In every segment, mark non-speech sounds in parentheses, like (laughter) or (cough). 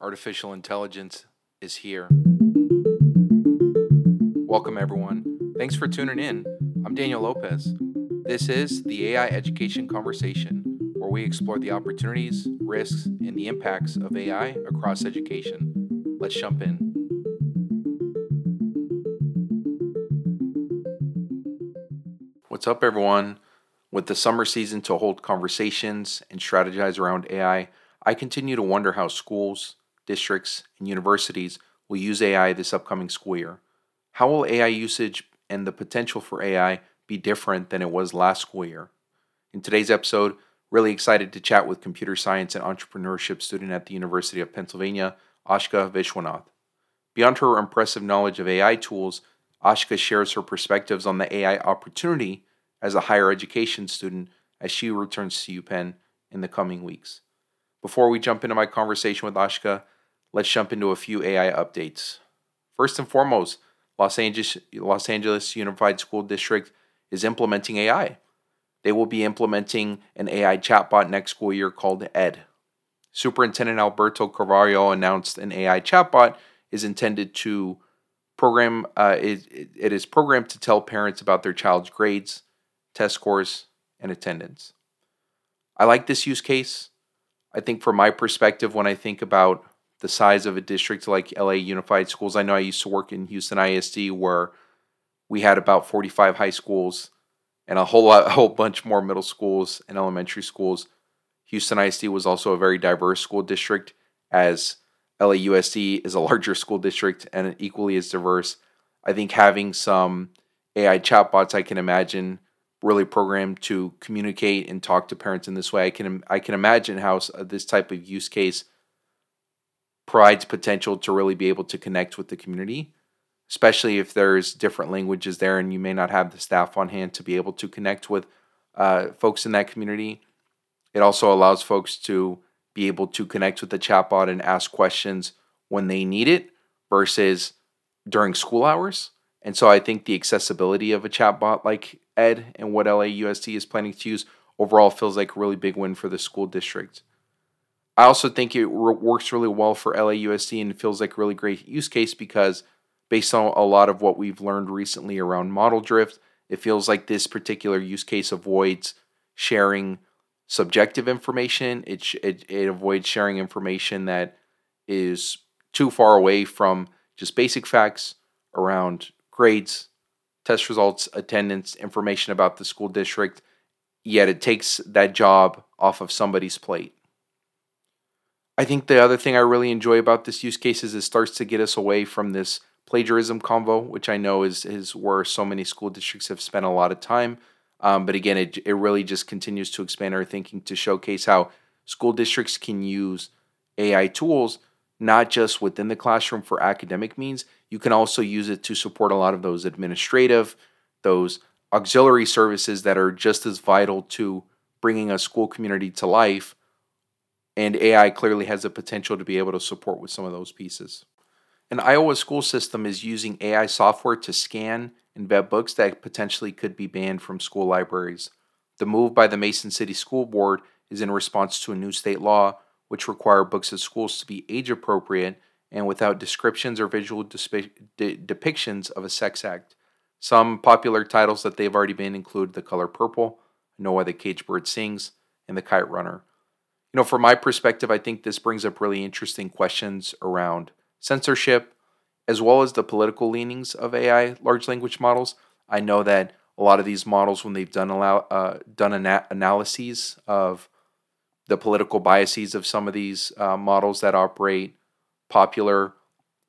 Artificial intelligence is here. Welcome, everyone. Thanks for tuning in. I'm Daniel Lopez. This is the AI Education Conversation, where we explore the opportunities, risks, and the impacts of AI across education. Let's jump in. What's up, everyone? With the summer season to hold conversations and strategize around AI, I continue to wonder how schools, districts, and universities will use AI this upcoming school year. How will AI usage and the potential for AI be different than it was last school year? In today's episode, really excited to chat with computer science and entrepreneurship student at the University of Pennsylvania, Ashka Vishwanath. Beyond her impressive knowledge of AI tools, Ashka shares her perspectives on the AI opportunity as a higher education student as she returns to UPenn in the coming weeks. Before we jump into my conversation with Ashka, let's jump into a few AI updates. First and foremost, Los Angeles, Los Angeles Unified School District is implementing AI. They will be implementing an AI chatbot next school year called ED. Superintendent Alberto Carvalho announced an AI chatbot is intended to program. Uh, it, it is programmed to tell parents about their child's grades, test scores, and attendance. I like this use case. I think from my perspective, when I think about the size of a district like LA Unified Schools, I know I used to work in Houston ISD where we had about 45 high schools and a whole lot, (laughs) a whole bunch more middle schools and elementary schools. Houston ISD was also a very diverse school district, as LAUSD is a (laughs) larger school district and equally as diverse. I think having some AI chatbots, I can imagine, really programmed to communicate and talk to parents in this way. I can I can imagine how uh, this type of use case provides potential to really be able to connect with the community, especially if there's different languages there and you may not have the staff on hand to be able to connect with uh, folks in that community. It also allows folks to be able to connect with the chatbot and ask questions when they need it versus during school hours. And so I think the accessibility of a chatbot like Ed and what LAUSD is planning to use overall feels like a really big win for the school district. I also think it re- works really well for LAUSD and feels like a really great use case because based on a lot of what we've learned recently around model drift, it feels like this particular use case avoids sharing subjective information. It, it, it avoids sharing information that is too far away from just basic facts around grades, test results, attendance, information about the school district, yet it takes that job off of somebody's plate. I think the other thing I really enjoy about this use case is it starts to get us away from this plagiarism convo, which I know is, is where so many school districts have spent a lot of time. Um, but again, it, it really just continues to expand our thinking to showcase how school districts can use AI tools not just within the classroom for academic means, you can also use it to support a lot of those administrative, those auxiliary services that are just as vital to bringing a school community to life. And AI clearly has the potential to be able to support with some of those pieces. An Iowa school system is using AI software to scan and vet books that potentially could be banned from school libraries. The move by the Mason City School Board is in response to a new state law which require books at schools to be age appropriate and without descriptions or visual de- depictions of a sex act. Some popular titles that they've already been include The Color Purple, Know Why the Caged Bird Sings, and The Kite Runner. You know, from my perspective, I think this brings up really interesting questions around censorship as well as the political leanings of AI large language models. I know that a lot of these models, when they've done allow, uh, done ana- analyses of the political biases of some of these uh, models that operate popular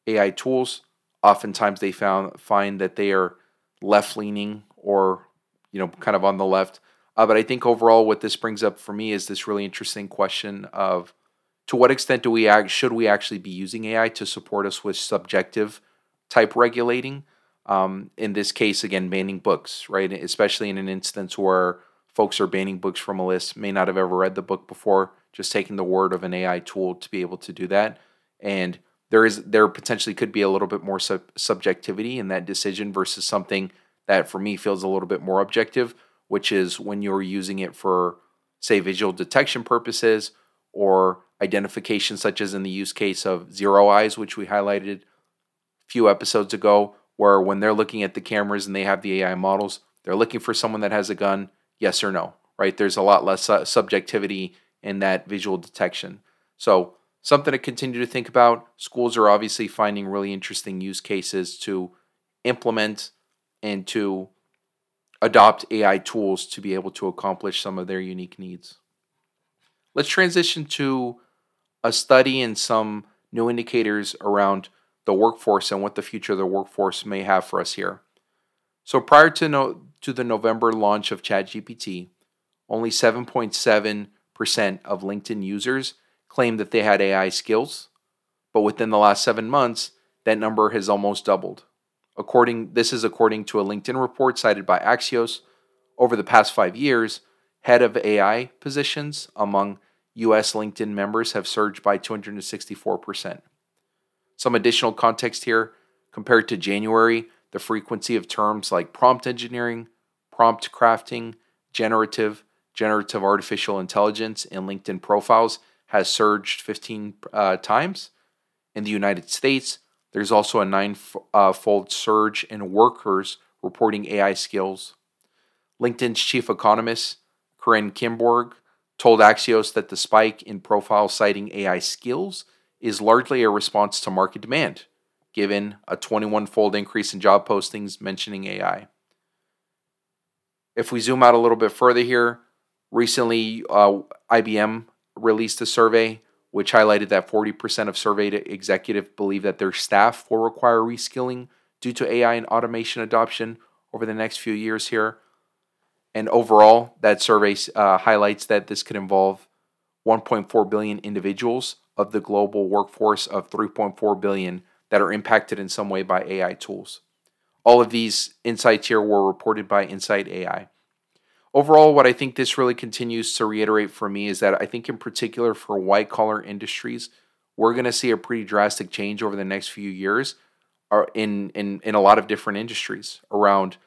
AI tools. Oftentimes, they found find that they are left leaning or you know kind of on the left. Uh, but I think overall, what this brings up for me is this really interesting question of to what extent do we act should we actually be using AI to support us with subjective type regulating? Um, in this case, again, banning books, right? Especially in an instance where folks are banning books from a list may not have ever read the book before just taking the word of an ai tool to be able to do that and there is there potentially could be a little bit more sub- subjectivity in that decision versus something that for me feels a little bit more objective which is when you're using it for say visual detection purposes or identification, such as in the use case of ZeroEyes, which we highlighted a few episodes ago, where when they're looking at the cameras and they have the AI models, they're looking for someone that has a gun, yes or no, right? There's a lot less uh, subjectivity in that visual detection. So, something to continue to think about. Schools are obviously finding really interesting use cases to implement and to adopt AI tools to be able to accomplish some of their unique needs. Let's transition to a study and some new indicators around the workforce and what the future of the workforce may have for us here. So prior to no, to the November launch of ChatGPT, only 7.7% of LinkedIn users claimed that they had AI skills, but within the last 7 months, that number has almost doubled. According this is according to a LinkedIn report cited by Axios, over the past 5 years, head of AI positions among US LinkedIn members have surged by 264%. Some additional context here compared to January, the frequency of terms like prompt engineering, prompt crafting, generative, generative artificial intelligence in LinkedIn profiles has surged 15 uh, times. In the United States, there's also a nine uh, surge in workers reporting AI skills. LinkedIn's chief economist, Karin Kimbrough, told Axios that the spike in profiles citing AI skills is largely a response to market demand, given a 21 fold increase in job postings mentioning AI. If we zoom out a little bit further here, recently uh, IBM released a survey which highlighted that 40% of surveyed executives believe that their staff will require reskilling due to AI and automation adoption over the next few years here. And overall, that survey uh, highlights that this could involve 1.4 billion individuals of the global workforce of 3.4 billion that are impacted in some way by AI tools. All of these insights here were reported by Insight AI. Overall, what I think this really continues to reiterate for me is that I think, in particular, for white collar industries, we're going to see a pretty drastic change over the next few years uh, in, in, in a lot of different industries around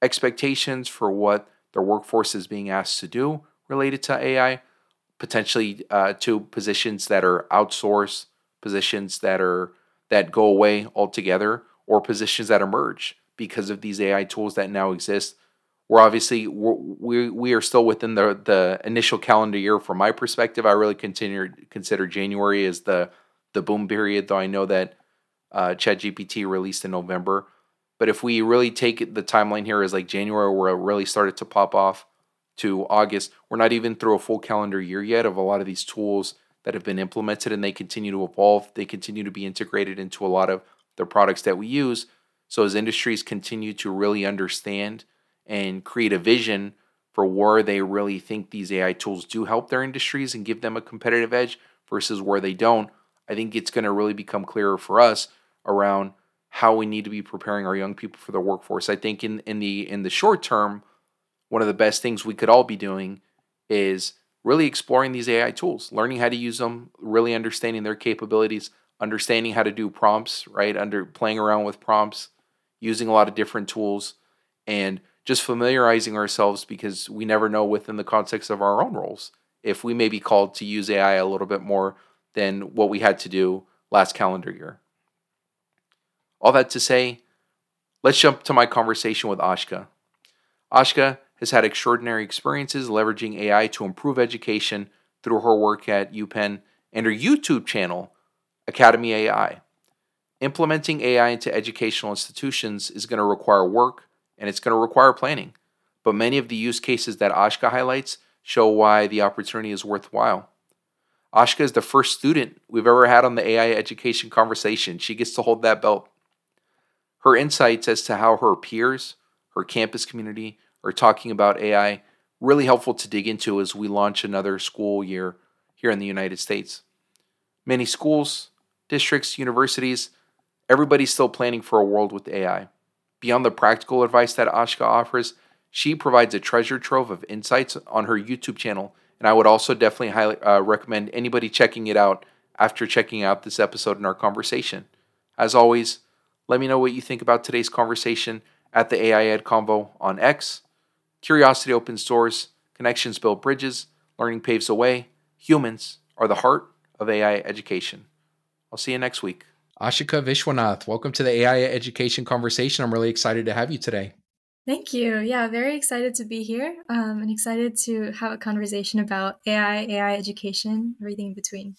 expectations for what their workforce is being asked to do related to AI, potentially uh, to positions that are outsourced, positions that are that go away altogether, or positions that emerge because of these AI tools that now exist. We're obviously we're, we we are still within the the initial calendar year. From my perspective, I really continue consider January as the the boom period. Though I know that uh, ChatGPT released in November, but if we really take the timeline here as like January, where it really started to pop off, to August, we're not even through a full calendar year yet of a lot of these tools that have been implemented and they continue to evolve. They continue to be integrated into a lot of the products that we use. So as industries continue to really understand and create a vision for where they really think these AI tools do help their industries and give them a competitive edge versus where they don't, I think it's going to really become clearer for us around how we need to be preparing our young people for the workforce. I think in in the in the short term, one of the best things we could all be doing is really exploring these AI tools, learning how to use them, really understanding their capabilities, understanding how to do prompts, right? Under playing around with prompts, using a lot of different tools, and just familiarizing ourselves because we never know within the context of our own roles if we may be called to use AI a little bit more than what we had to do last calendar year. All that to say, let's jump to my conversation with Ashka. Ashka has had extraordinary experiences leveraging AI to improve education through her work at UPenn and her YouTube channel, Academy AI. Implementing AI into educational institutions is going to require work and it's going to require planning. But many of the use cases that Ashka highlights show why the opportunity is worthwhile. Ashka is the first student we've ever had on the AI education conversation. She gets to hold that belt. Her insights as to how her peers, her campus community, are talking about AI really helpful to dig into as we launch another school year here in the United States. Many schools, districts, universities, everybody's still planning for a world with AI. Beyond the practical advice that Ashka offers, she provides a treasure trove of insights on her YouTube channel, and I would also definitely highly uh, recommend anybody checking it out after checking out this episode in our conversation. As always, let me know what you think about today's conversation at the AI Ed Convo on X Curiosity opens doors, connections build bridges, learning paves the way. Humans are the heart of AI education. I'll see you next week. Aashika Vishwanath, welcome to the AI education conversation. I'm really excited to have you today. Thank you. Yeah, very excited to be here um, and excited to have a conversation about AI, AI education, everything in between.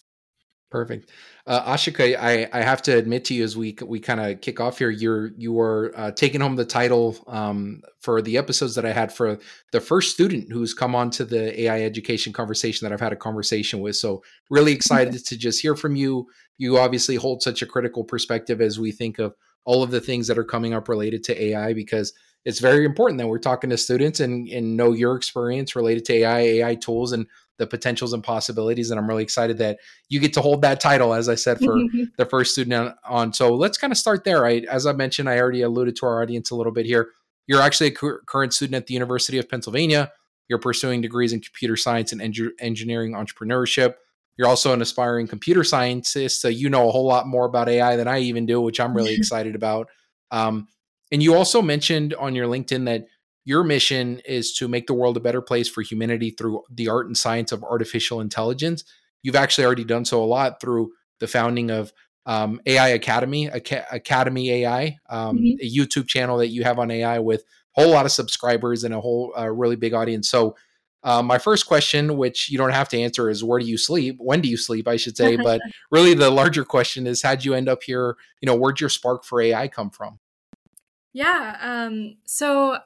Perfect, uh, Aashika. I, I have to admit to you as we we kind of kick off here, you're you are uh, taking home the title um, for the episodes that I had for the first student who's come on to the AI education conversation that I've had a conversation with. So really (laughs) excited to just hear from you. You obviously hold such a critical perspective as we think of all of the things that are coming up related to AI because it's very important that we're talking to students and, and know your experience related to AI, AI tools, and the potentials and possibilities. And I'm really excited that you get to hold that title, as I said, for (laughs) the first student on. So let's kind of start there. Right, as I mentioned, I already alluded to our audience a little bit here. You're actually a current student at the University of Pennsylvania. You're pursuing degrees in computer science and engineering entrepreneurship. You're also an aspiring computer scientist, so you know a whole lot more about AI than I even do, which I'm really (laughs) excited about. Um, and you also mentioned on your LinkedIn that your mission is to make the world a better place for humanity through the art and science of artificial intelligence. You've actually already done so a lot through the founding of um, AI Academy, Academy AI, um, mm-hmm. a YouTube channel that you have on AI with a whole lot of subscribers and a whole uh, really big audience. So, uh, my first question, which you don't have to answer, is where do you sleep? When do you sleep? I should say. but (laughs) really, the larger question is, how'd you end up here? You know, where'd your spark for AI come from? Yeah. Um, so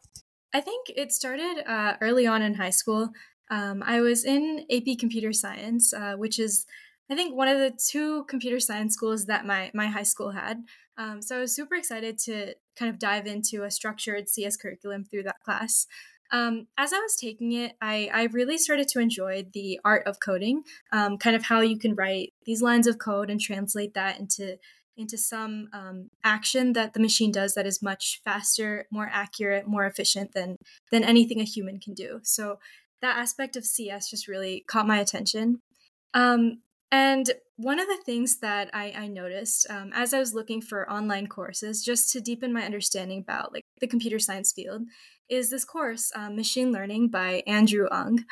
I think it started uh, early on in high school. Um, I was in AP Computer Science, uh, which is, I think, one of the two computer science schools that my, my high school had. Um, so I was super excited to kind of dive into a structured CS curriculum through that class. Um, as I was taking it, I, I, really started to enjoy the art of coding, um, kind of how you can write these lines of code and translate that into into some um, action that the machine does that is much faster, more accurate, more efficient than than anything a human can do. So that aspect of CS just really caught my attention. Um, and one of the things that I, I noticed um, as I was looking for online courses, just to deepen my understanding about like the computer science field, is this course, um, Machine Learning by Andrew Ng.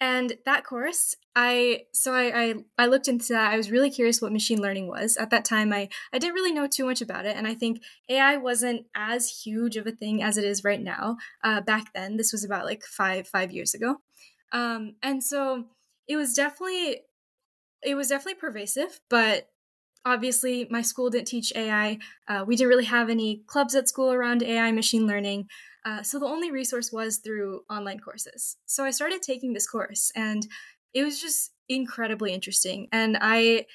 And that course i so I, I, I looked into that. I was really curious what machine learning was. At that time i i didn't really know too much about it and i think ai wasn't as huge of a thing as it is right now uh, back then. This was about like five five years ago. Um, and so it was definitely it was definitely pervasive but obviously my school didn't teach ai uh, we didn't really have any clubs at school around ai machine learning uh, so the only resource was through online courses. So I started taking this course and it was just incredibly interesting. And I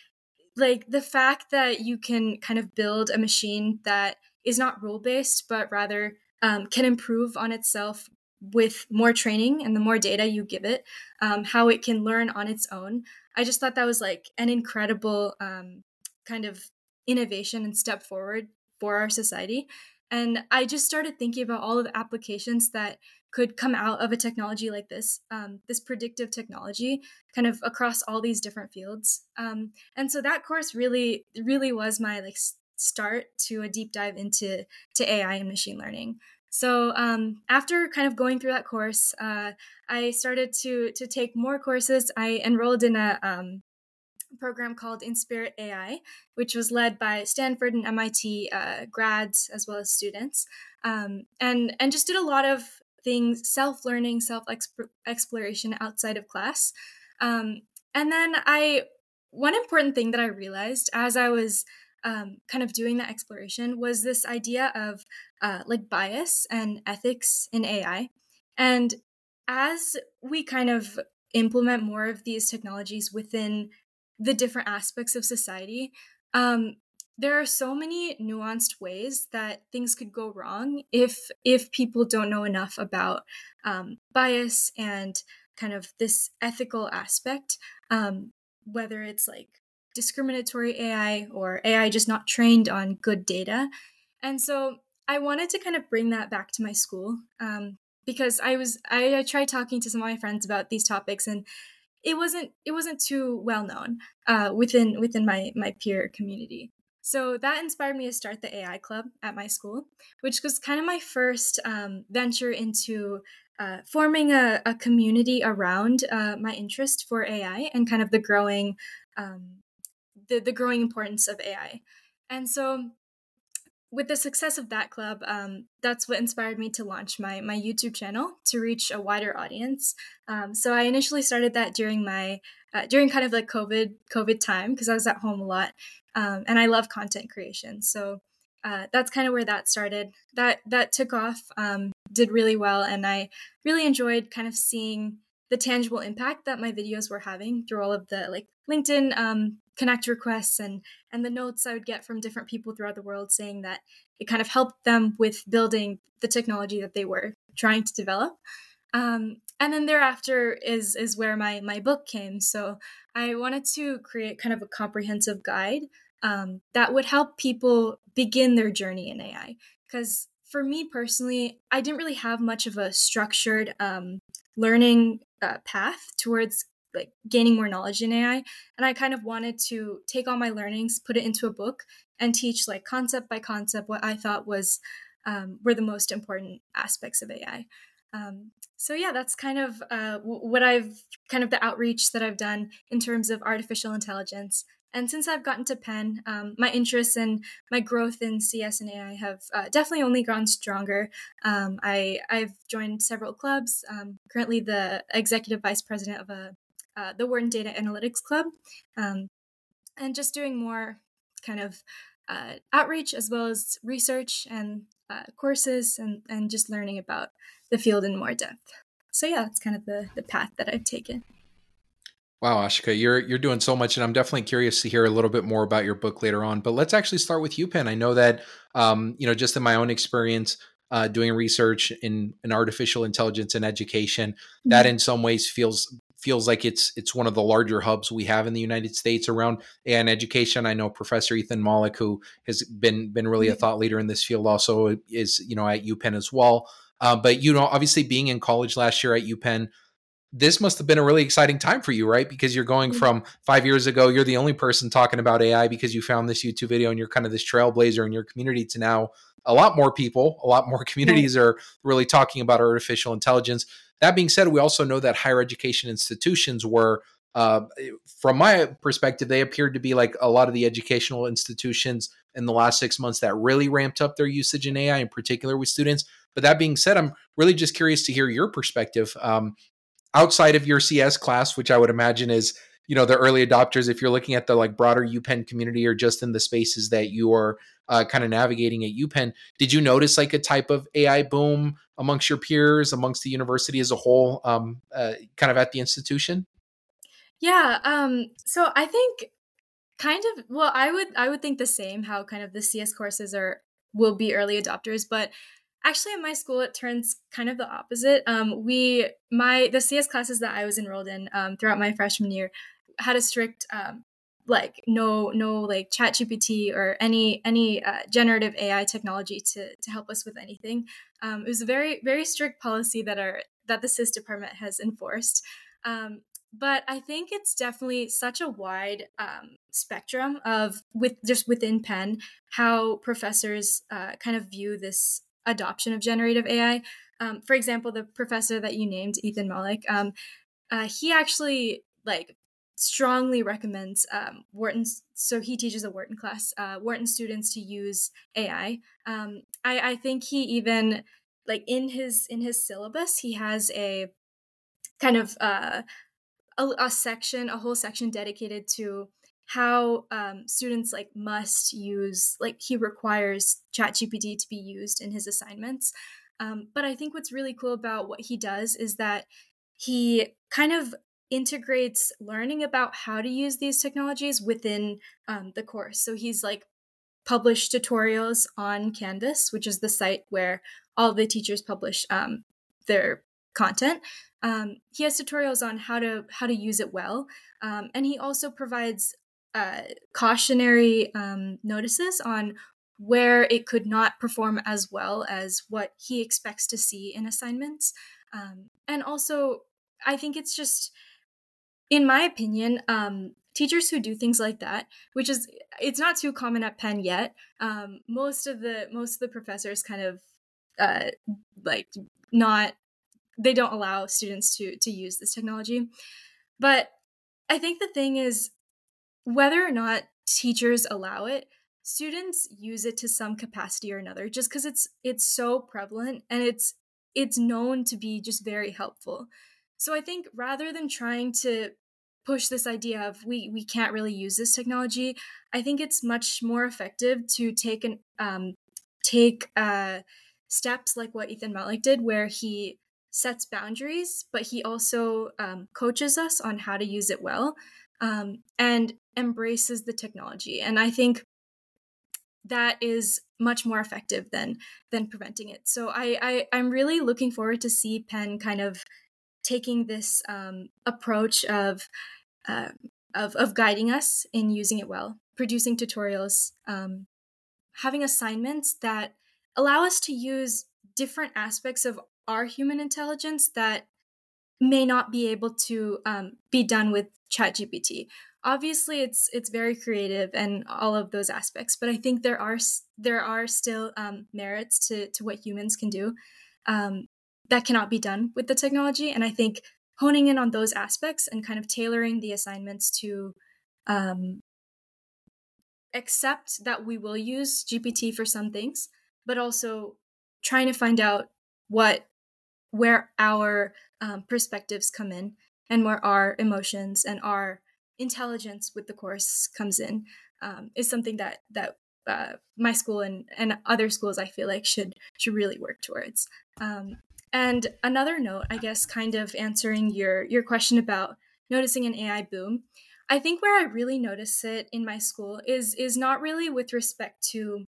like the fact that you can kind of build a machine that is not rule based, but rather um, can improve on itself with more training and the more data you give it, um, how it can learn on its own. I just thought that was like an incredible um, kind of innovation and step forward for our society. And I just started thinking about all of the applications that could come out of a technology like this, um, this predictive technology, kind of across all these different fields. Um, and so that course really, really was my like start to a deep dive into to AI and machine learning. So um, after kind of going through that course, uh, I started to to take more courses. I enrolled in a um, program called Inspirit AI, which was led by Stanford and MIT uh, grads as well as students, um, and and just did a lot of things, self learning, self exploration outside of class. Um, and then I, one important thing that I realized as I was um, kind of doing that exploration was this idea of uh, like bias and ethics in AI, and as we kind of implement more of these technologies within the different aspects of society, um, there are so many nuanced ways that things could go wrong if if people don't know enough about um, bias and kind of this ethical aspect, um, whether it's like discriminatory AI or AI just not trained on good data. And so I wanted to kind of bring that back to my school um, because I was I, I tried talking to some of my friends about these topics and it wasn't it wasn't too well known uh, within within my my peer community. So that inspired me to start the AI club at my school, which was kind of my first um, venture into uh, forming a, a, community around uh, my interest for AI and kind of the growing um, the, the growing importance of AI. And so with the success of that club, um, that's what inspired me to launch my my YouTube channel to reach a wider audience. Um, so I initially started that during my uh, during kind of like COVID COVID time because I was at home a lot, um, and I love content creation. So uh, that's kind of where that started. That that took off, um, did really well, and I really enjoyed kind of seeing the tangible impact that my videos were having through all of the like LinkedIn um, connect requests and and the notes I would get from different people throughout the world saying that it kind of helped them with building the technology that they were trying to develop. Um, and then thereafter is is where my my book came. So I wanted to create kind of a comprehensive guide um, that would help people begin their journey in AI. Because for me personally, I didn't really have much of a structured um, learning uh, path towards like gaining more knowledge in AI. And I kind of wanted to take all my learnings, put it into a book, and teach like concept by concept what I thought was um, were the most important aspects of AI. Um, so yeah, that's kind of uh, what I've kind of the outreach that I've done in terms of artificial intelligence. And since I've gotten to Penn, um, my interests and my growth in CS and AI have uh, definitely only grown stronger. Um, I, I've joined several clubs. Um, currently, the executive vice president of a uh, the Wharton Data Analytics Club, um, and just doing more kind of uh, outreach as well as research and uh, courses and, and just learning about the field in more depth. So yeah, that's kind of the, the path that I've taken. Wow, Aashika, you're you're doing so much, and I'm definitely curious to hear a little bit more about your book later on. But let's actually start with UPenn. I know that um, you know just in my own experience, uh, doing research in, in artificial intelligence and education, mm-hmm. that in some ways feels feels like it's it's one of the larger hubs we have in the United States around AI and education. I know Professor Ethan Mollick, who has been been really a mm-hmm. thought leader in this field, also is you know at UPenn as well. Uh, but you know, obviously being in college last year at UPenn, this must have been a really exciting time for you, right? Because you're going mm-hmm. from five years ago, you're the only person talking about AI because you found this YouTube video and you're kind of this trailblazer in your community to now a lot more people, a lot more (laughs) communities are really talking about artificial intelligence. That being said, we also know that higher education institutions were, uh, from my perspective, they appeared to be like a lot of the educational institutions in the last six months that really ramped up their usage in AI, in particular with students. But that being said, I'm really just curious to hear your perspective um, outside of your CS class, which I would imagine is you know the early adopters. If you're looking at the like broader UPenn community or just in the spaces that you are uh, kind of navigating at UPenn. Did you notice like a type of AI boom amongst your peers, amongst the university as a whole, um, uh, kind of at the institution? Yeah. Um, so I think kind of well, I would I would think the same. How kind of the CS courses are will be early adopters, but actually at my school it turns kind of the opposite. Um, we my the CS classes that I was enrolled in um, throughout my freshman year had a strict um, like no no like ChatGPT or any any uh, generative ai technology to to help us with anything. Um, it was a very very strict policy that our that the CS department has enforced. Um, but i think it's definitely such a wide um, spectrum of with just within penn how professors uh, kind of view this adoption of generative ai um, for example the professor that you named ethan mollick um, uh, he actually like strongly recommends um, Wharton's. So he teaches a Wharton class. Uh, Wharton students to use AI. Um, I, I think he even like in his in his syllabus he has a kind of uh, a, a section, a whole section dedicated to how um, students like must use like he requires ChatGPT to be used in his assignments. Um, but I think what's really cool about what he does is that he kind of integrates learning about how to use these technologies within um, the course. So he's like published tutorials on Canvas, which is the site where all the teachers publish um, their content. Um, he has tutorials on how to how to use it well, um, and he also provides uh, cautionary um, notices on where it could not perform as well as what he expects to see in assignments. Um, and also, I think it's just in my opinion, um, teachers who do things like that, which is it's not too common at Penn yet. Um, most of the most of the professors kind of uh, like not they don't allow students to to use this technology. But I think the thing is whether or not teachers allow it, students use it to some capacity or another just because it's it's so prevalent and it's it's known to be just very helpful. So I think rather than trying to push this idea of we we can't really use this technology, I think it's much more effective to take an um, take uh, steps like what Ethan Mollick did, where he sets boundaries, but he also um, coaches us on how to use it well um, and embraces the technology. And I think that is much more effective than than preventing it. So I, I I'm really looking forward to see Penn kind of taking this um, approach of, uh, of of guiding us in using it well, producing tutorials, um, having assignments that allow us to use different aspects of our human intelligence that may not be able to um, be done with ChatGPT. Obviously, it's it's very creative and all of those aspects, but I think there are there are still um, merits to to what humans can do um, that cannot be done with the technology. And I think honing in on those aspects and kind of tailoring the assignments to um, accept that we will use GPT for some things, but also trying to find out what where our um, perspectives come in and where our emotions and our intelligence with the course comes in um, is something that that uh, my school and, and other schools I feel like should should really work towards. Um, and another note, I guess, kind of answering your your question about noticing an AI boom. I think where I really notice it in my school is is not really with respect to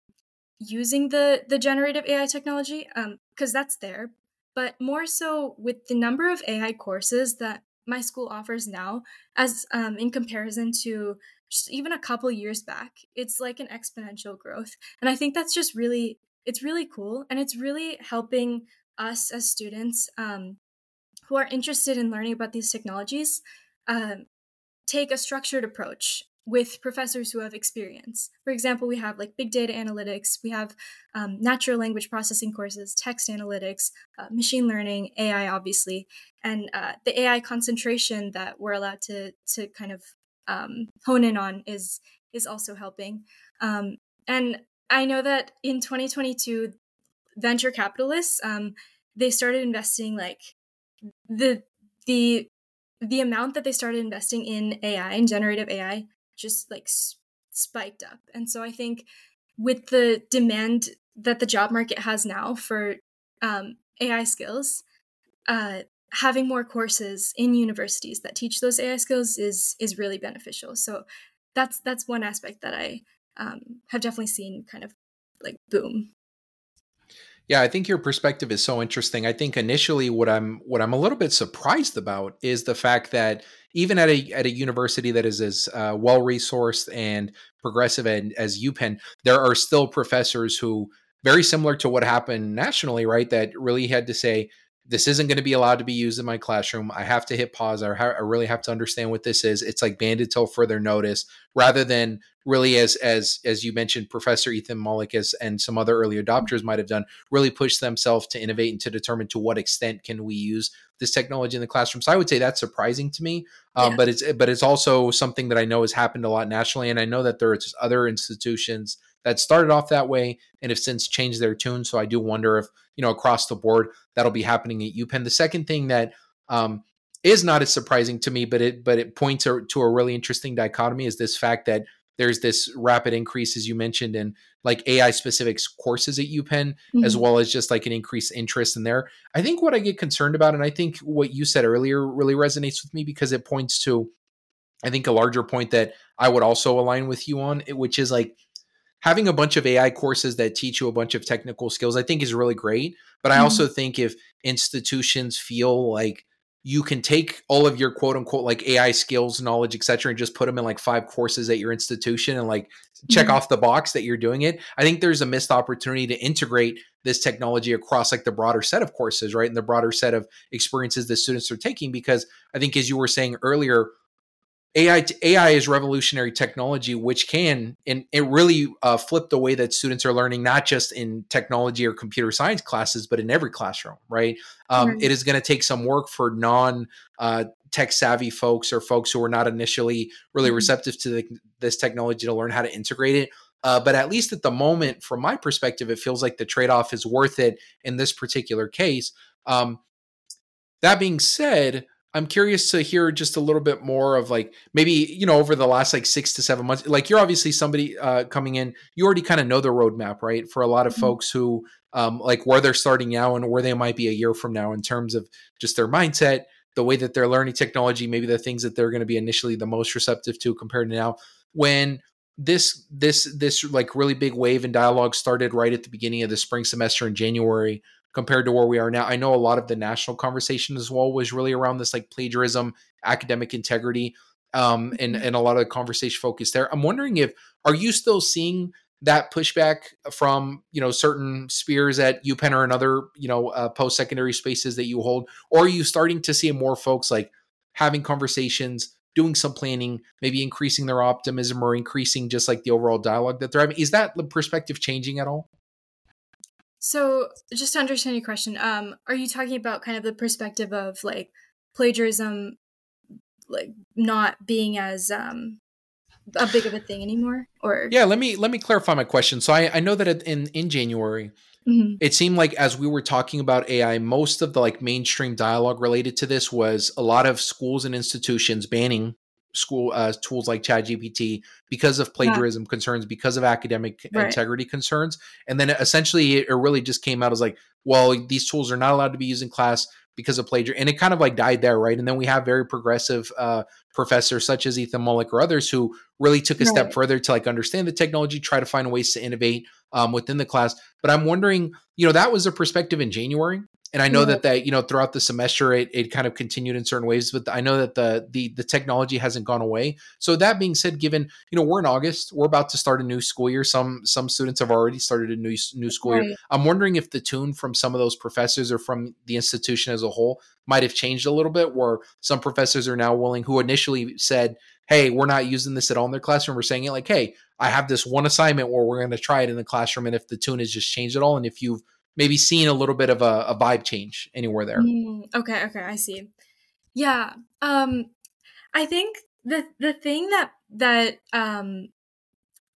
using the the generative AI technology, because um, that's there, but more so with the number of AI courses that my school offers now, as um, in comparison to just even a couple years back. It's like an exponential growth, and I think that's just really it's really cool, and it's really helping us as students um, who are interested in learning about these technologies um, take a structured approach with professors who have experience. For example, we have like big data analytics, we have um, natural language processing courses, text analytics, uh, machine learning, AI, obviously, and uh, the AI concentration that we're allowed to to kind of um, hone in on is is also helping. Um, and I know that in 2022, venture capitalists um, they started investing like the the the amount that they started investing in AI and generative AI just like spiked up. And so I think with the demand that the job market has now for um, AI skills, uh, having more courses in universities that teach those AI skills is is really beneficial. So that's that's one aspect that I um, have definitely seen kind of like boom yeah, I think your perspective is so interesting. I think initially what I'm what I'm a little bit surprised about is the fact that even at a at a university that is as uh, well resourced and progressive and, as UPenn, there are still professors who very similar to what happened nationally, right? That really had to say, this isn't going to be allowed to be used in my classroom. I have to hit pause. I, ha- I really have to understand what this is. It's like banded till further notice, rather than really as as as you mentioned, Professor Ethan Mollick and some other early adopters might have done, really push themselves to innovate and to determine to what extent can we use this technology in the classroom. So I would say that's surprising to me, um, yeah. but it's but it's also something that I know has happened a lot nationally, and I know that there are other institutions that started off that way and have since changed their tune. So I do wonder if, you know, across the board that'll be happening at UPenn. The second thing that um, is not as surprising to me, but it but it points to a really interesting dichotomy is this fact that there's this rapid increase, as you mentioned, in like AI specific courses at UPenn, mm-hmm. as well as just like an increased interest in there. I think what I get concerned about, and I think what you said earlier really resonates with me because it points to, I think, a larger point that I would also align with you on, which is like having a bunch of AI courses that teach you a bunch of technical skills, I think is really great. But I mm-hmm. also think if institutions feel like you can take all of your quote unquote like AI skills, knowledge, etc., and just put them in like five courses at your institution and like check mm-hmm. off the box that you're doing it. I think there's a missed opportunity to integrate this technology across like the broader set of courses, right? And the broader set of experiences that students are taking. Because I think, as you were saying earlier, AI AI is revolutionary technology, which can and it really uh, flip the way that students are learning, not just in technology or computer science classes, but in every classroom. Right? Um, right. It is going to take some work for non uh, tech savvy folks or folks who are not initially really mm-hmm. receptive to the, this technology to learn how to integrate it. Uh, but at least at the moment, from my perspective, it feels like the trade off is worth it in this particular case. Um, that being said, I'm curious to hear just a little bit more of like maybe you know over the last like six to seven months. Like you're obviously somebody uh, coming in, you already kind of know the roadmap, right? For a lot of mm-hmm. folks who um, like where they're starting now and where they might be a year from now in terms of just their mindset, the way that they're learning technology, maybe the things that they're going to be initially the most receptive to compared to now. When this this this like really big wave in dialogue started right at the beginning of the spring semester in January compared to where we are now. I know a lot of the national conversation as well was really around this like plagiarism, academic integrity, um, and mm-hmm. and a lot of the conversation focused there. I'm wondering if are you still seeing that pushback from you know certain spheres at UPenn or another you know uh, post secondary spaces that you hold, or are you starting to see more folks like having conversations? doing some planning, maybe increasing their optimism or increasing just like the overall dialogue that they're having. Is that the perspective changing at all? So, just to understand your question, um, are you talking about kind of the perspective of like plagiarism, like not being as um, a big of a thing anymore? Or yeah, let me let me clarify my question. So, I, I know that in in January, mm-hmm. it seemed like as we were talking about AI, most of the like mainstream dialogue related to this was a lot of schools and institutions banning school uh, tools like ChatGPT because of plagiarism yeah. concerns, because of academic right. integrity concerns, and then essentially it really just came out as like, well, these tools are not allowed to be used in class because of plagiarism, and it kind of like died there, right? And then we have very progressive uh, professors such as Ethan Mollick or others who really took a right. step further to like understand the technology, try to find ways to innovate um, within the class. But I'm wondering, you know, that was a perspective in January and I know yeah. that that you know throughout the semester it, it kind of continued in certain ways, but I know that the the the technology hasn't gone away. So that being said, given you know we're in August, we're about to start a new school year. Some some students have already started a new new school right. year. I'm wondering if the tune from some of those professors or from the institution as a whole might have changed a little bit. Where some professors are now willing, who initially said, "Hey, we're not using this at all in their classroom," we're saying it like, "Hey, I have this one assignment where we're going to try it in the classroom, and if the tune has just changed at all, and if you've maybe seeing a little bit of a, a vibe change anywhere there. Mm, okay, okay, I see. Yeah. Um I think the the thing that that um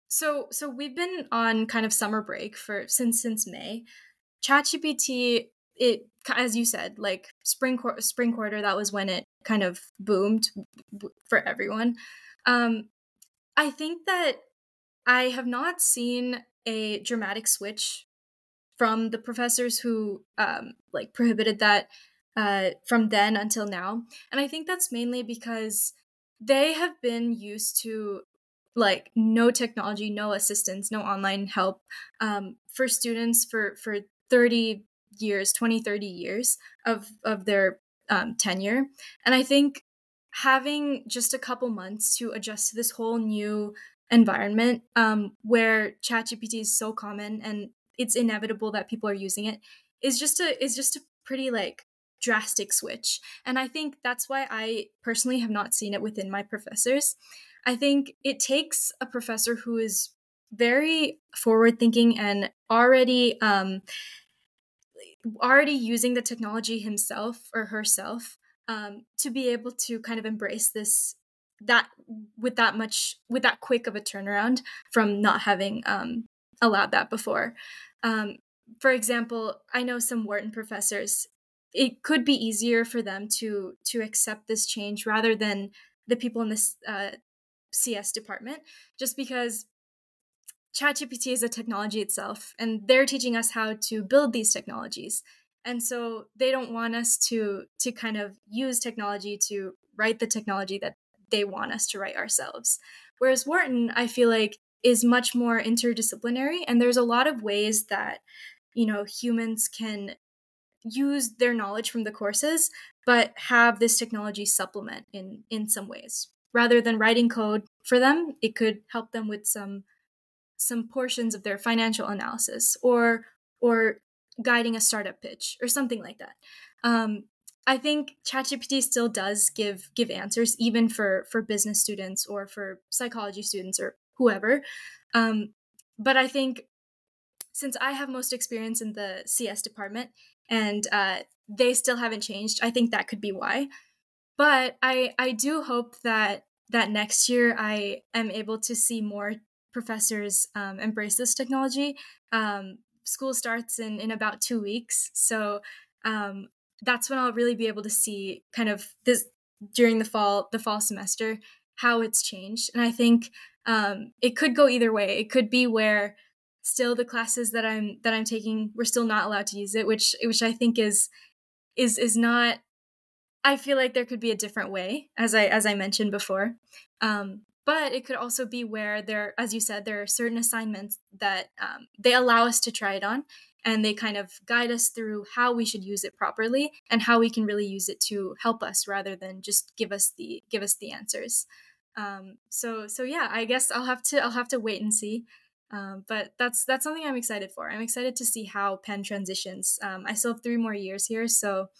so so we've been on kind of summer break for since since May. ChatGPT it as you said like spring spring quarter that was when it kind of boomed for everyone. Um I think that I have not seen a dramatic switch from the professors who um, like prohibited that uh, from then until now. And i think that's mainly because they have been used to like no technology no assistance no online help um, for students for for 30 years 20 30 years of of their um, tenure. And i think having just a couple months to adjust to this whole new environment um, where ChatGPT is so common and it's inevitable that people are using it is just a is just a pretty like drastic switch. And i think that's why i personally have not seen it within my professors. I think it takes a professor who is very forward thinking and already um already using the technology himself or herself um, to be able to kind of embrace this that with that much with that quick of a turnaround from not having um, allowed that before um, for example, I know some Wharton professors. It could be easier for them to to accept this change rather than the people in this uh, CS department, just because ChatGPT is a technology itself, and they're teaching us how to build these technologies. And so they don't want us to to kind of use technology to write the technology that they want us to write ourselves. Whereas Wharton, I feel like is much more interdisciplinary and there's a lot of ways that you know humans can use their knowledge from the courses but have this technology supplement in in some ways. Rather than writing code for them it could help them with some some portions of their financial analysis or or guiding a startup pitch or something like that. Um, I think ChatGPT still does give give answers, even for for business students or for psychology students or whoever. Um, but I think since I have most experience in the CS department and uh, they still haven't changed, I think that could be why. But I I do hope that that next year I am able to see more professors um, embrace this technology. Um, school starts in in about two weeks, so um, that's when I'll really be able to see kind of this during the fall the fall semester how it's changed. And I think um, it could go either way. It could be where still the classes that I'm that I'm taking we're still not allowed to use it, which which I think is is is not. I feel like there could be a different way, as I as I mentioned before. Um, but it could also be where there, as you said, there are certain assignments that um, they allow us to try it on, and they kind of guide us through how we should use it properly and how we can really use it to help us rather than just give us the give us the answers um, so so yeah i guess i'll have to i'll have to wait and see. Um, but that's that's something i'm excited for. I'm excited to see how penn transitions. Um, i still have three more years here so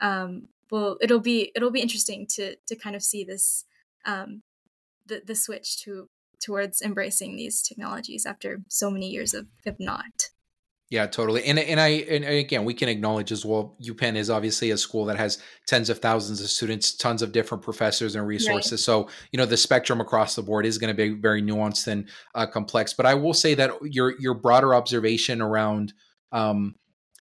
um, well it'll be it'll be interesting to to kind of see this um, the, the switch to towards embracing these technologies after so many years of, of not yeah, totally. And and I and again, we can acknowledge as well. UPenn is obviously a school that has tens of thousands of students, tons of different professors and resources. Right. So you know the spectrum across the board is going to be very nuanced and uh, complex. But I will say that your your broader observation around um,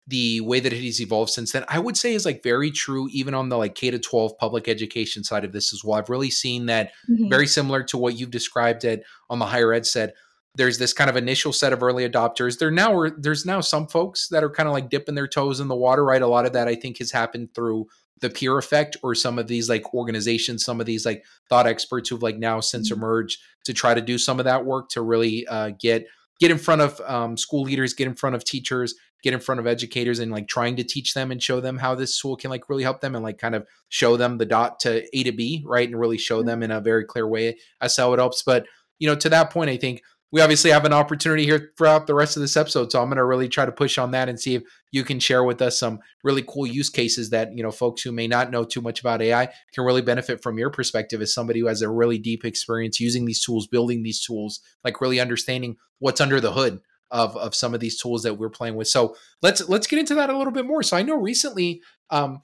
the way that it has evolved since then, I would say is like very true, even on the like K to twelve public education side of this as well. I've really seen that mm-hmm. very similar to what you've described it on the higher ed side there's this kind of initial set of early adopters. There now are there's now some folks that are kind of like dipping their toes in the water, right? A lot of that I think has happened through the peer effect or some of these like organizations, some of these like thought experts who've like now since mm-hmm. emerged to try to do some of that work to really uh, get get in front of um, school leaders, get in front of teachers, get in front of educators, and like trying to teach them and show them how this tool can like really help them and like kind of show them the dot to A to B, right, and really show mm-hmm. them in a very clear way as how it helps. But you know, to that point, I think we obviously have an opportunity here throughout the rest of this episode. So I'm going to really try to push on that and see if you can share with us some really cool use cases that, you know, folks who may not know too much about AI can really benefit from your perspective as somebody who has a really deep experience using these tools, building these tools, like really understanding what's under the hood of, of some of these tools that we're playing with. So let's, let's get into that a little bit more. So I know recently, um,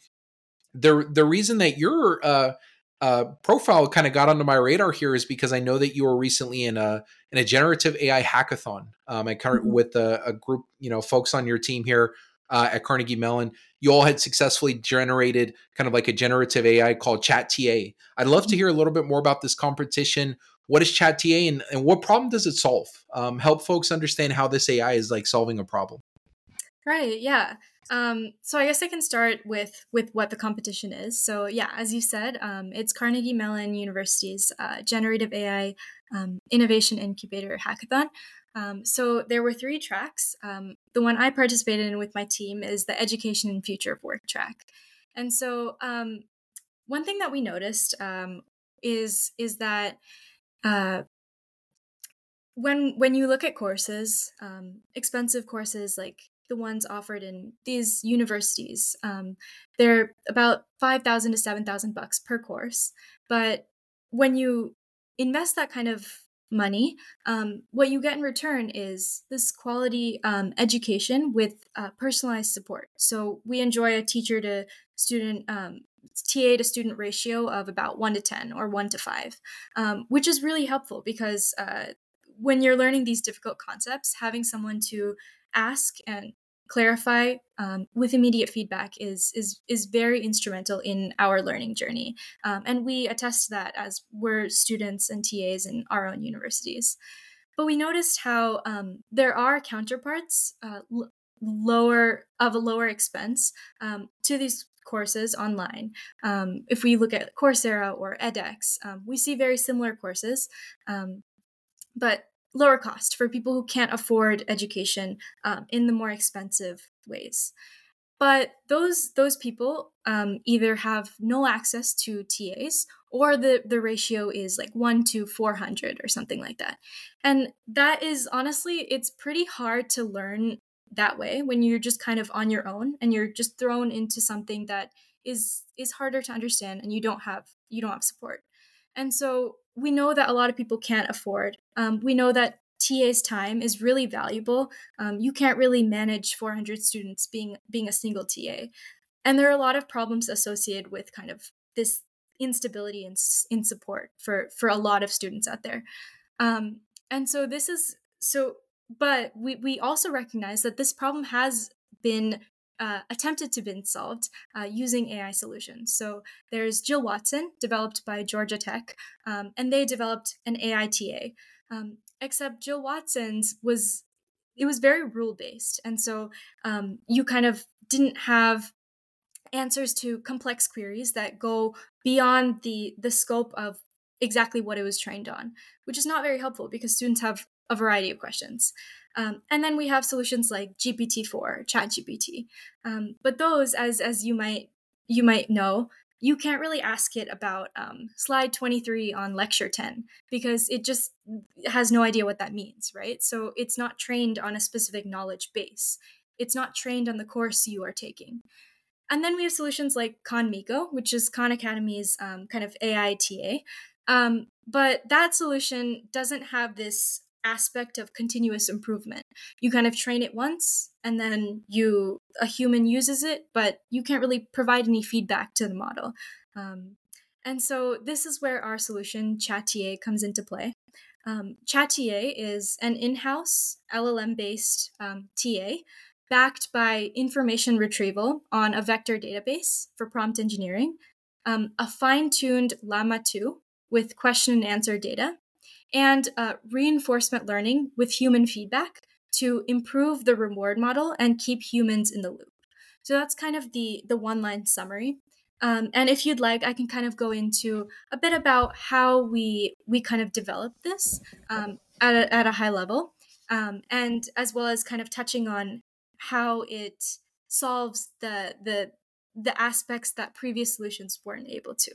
the, the reason that you're, uh, uh, profile kind of got onto my radar here is because I know that you were recently in a in a generative AI hackathon. Um, I kind of mm-hmm. with a, a, group, you know, folks on your team here uh, at Carnegie Mellon. You all had successfully generated kind of like a generative AI called Chat TA. I'd love to mm-hmm. hear a little bit more about this competition. What is Chat TA and, and what problem does it solve? Um, help folks understand how this AI is like solving a problem. Right. Yeah. Um, so I guess I can start with with what the competition is. So yeah, as you said, um, it's Carnegie Mellon University's uh, Generative AI um, Innovation Incubator Hackathon. Um, so there were three tracks. Um, the one I participated in with my team is the Education and Future of Work track. And so um, one thing that we noticed um is is that uh, when when you look at courses, um expensive courses like the ones offered in these universities. Um, they're about five thousand to seven thousand bucks per course. But when you invest that kind of money, um, what you get in return is this quality um, education with uh, personalized support. So we enjoy a teacher to student um, TA to student ratio of about one to 10 or one to five, um, which is really helpful because uh, when you're learning these difficult concepts, having someone to ask and clarify um, with immediate feedback is is is very instrumental in our learning journey. Um, and we attest to that as we're students and tas in our own universities. But we noticed how um, there are counterparts uh, l- lower of a lower expense um, to these courses online. Um, if we look at coursera or edx um, we see very similar courses but lower cost for people who can't afford education um, in the more expensive ways. But those those people um, either have no access to tas or the the ratio is like 1 to 400 or something like that. And that is honestly it's pretty hard to learn that way when you're just kind of on your own and you're just thrown into something that is is harder to understand and you don't have you don't have support. And so we know that a lot of people can't afford um, we know that ta's time is really valuable. Um, you can't really manage 400 students being being a single ta and there are a lot of problems associated with kind of this instability in, in support for for a lot of students out there. Um, and so this is so but we, we also recognize that this problem has been uh, attempted to be solved uh, using AI solutions. So there's Jill Watson, developed by Georgia Tech, um, and they developed an AI TA. Um, except Jill Watson's was it was very rule based, and so um, you kind of didn't have answers to complex queries that go beyond the the scope of exactly what it was trained on, which is not very helpful because students have a variety of questions. Um, and then we have solutions like GPT-4, ChatGPT. Um, but those, as as you might you might know, you can't really ask it about um, slide 23 on lecture 10 because it just has no idea what that means, right? So it's not trained on a specific knowledge base. It's not trained on the course you are taking. And then we have solutions like Khanmigo, which is Khan Academy's um, kind of AI TA. Um, but that solution doesn't have this aspect of continuous improvement. You kind of train it once and then you a human uses it, but you can't really provide any feedback to the model. Um, and so this is where our solution ChatTA comes into play. Um, ChatTA is an in-house LLM-based um, TA backed by information retrieval on a vector database for prompt engineering, um, a fine-tuned Llama 2 with question and answer data, and uh, reinforcement learning with human feedback to improve the reward model and keep humans in the loop. So that's kind of the the one line summary. Um, and if you'd like, I can kind of go into a bit about how we we kind of developed this um, at, a, at a high level, um, and as well as kind of touching on how it solves the the the aspects that previous solutions weren't able to.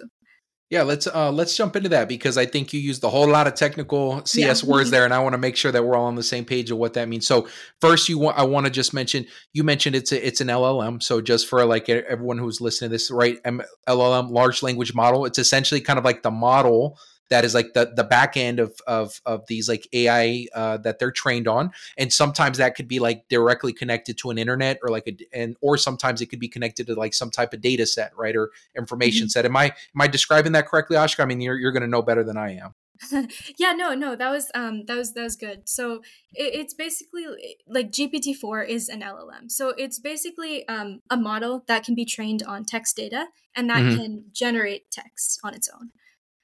Yeah, let's uh let's jump into that because I think you used a whole lot of technical CS yeah. words (laughs) there, and I want to make sure that we're all on the same page of what that means. So first, you want I want to just mention you mentioned it's a, it's an LLM. So just for like everyone who's listening to this, right? LLM, large language model. It's essentially kind of like the model that is like the the back end of of of these like AI uh, that they're trained on, and sometimes that could be like directly connected to an internet or like a and or sometimes it could be connected to like some type of data set, right, or information mm-hmm. set. Am I am I describing that correctly, Aashika? I mean, you're you're going to know better than I am. (laughs) yeah no no that was um that was that was good so it, it's basically like gpt-4 is an llm so it's basically um a model that can be trained on text data and that mm-hmm. can generate text on its own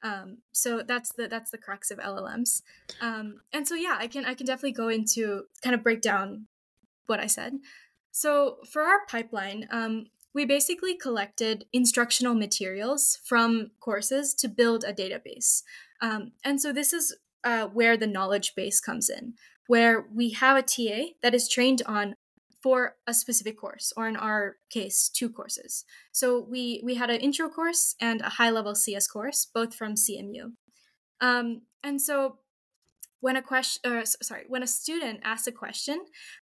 um, so that's the that's the crux of LLMs. Um, and so yeah, I can I can definitely go into kind of break down what I said. So for our pipeline, um, we basically collected instructional materials from courses to build a database. Um, and so this is uh, where the knowledge base comes in, where we have a TA that is trained on for a specific course or in our case two courses. So we we had an intro course and a high level cs course both from cmu um, and so when a question or sorry when a student asks a question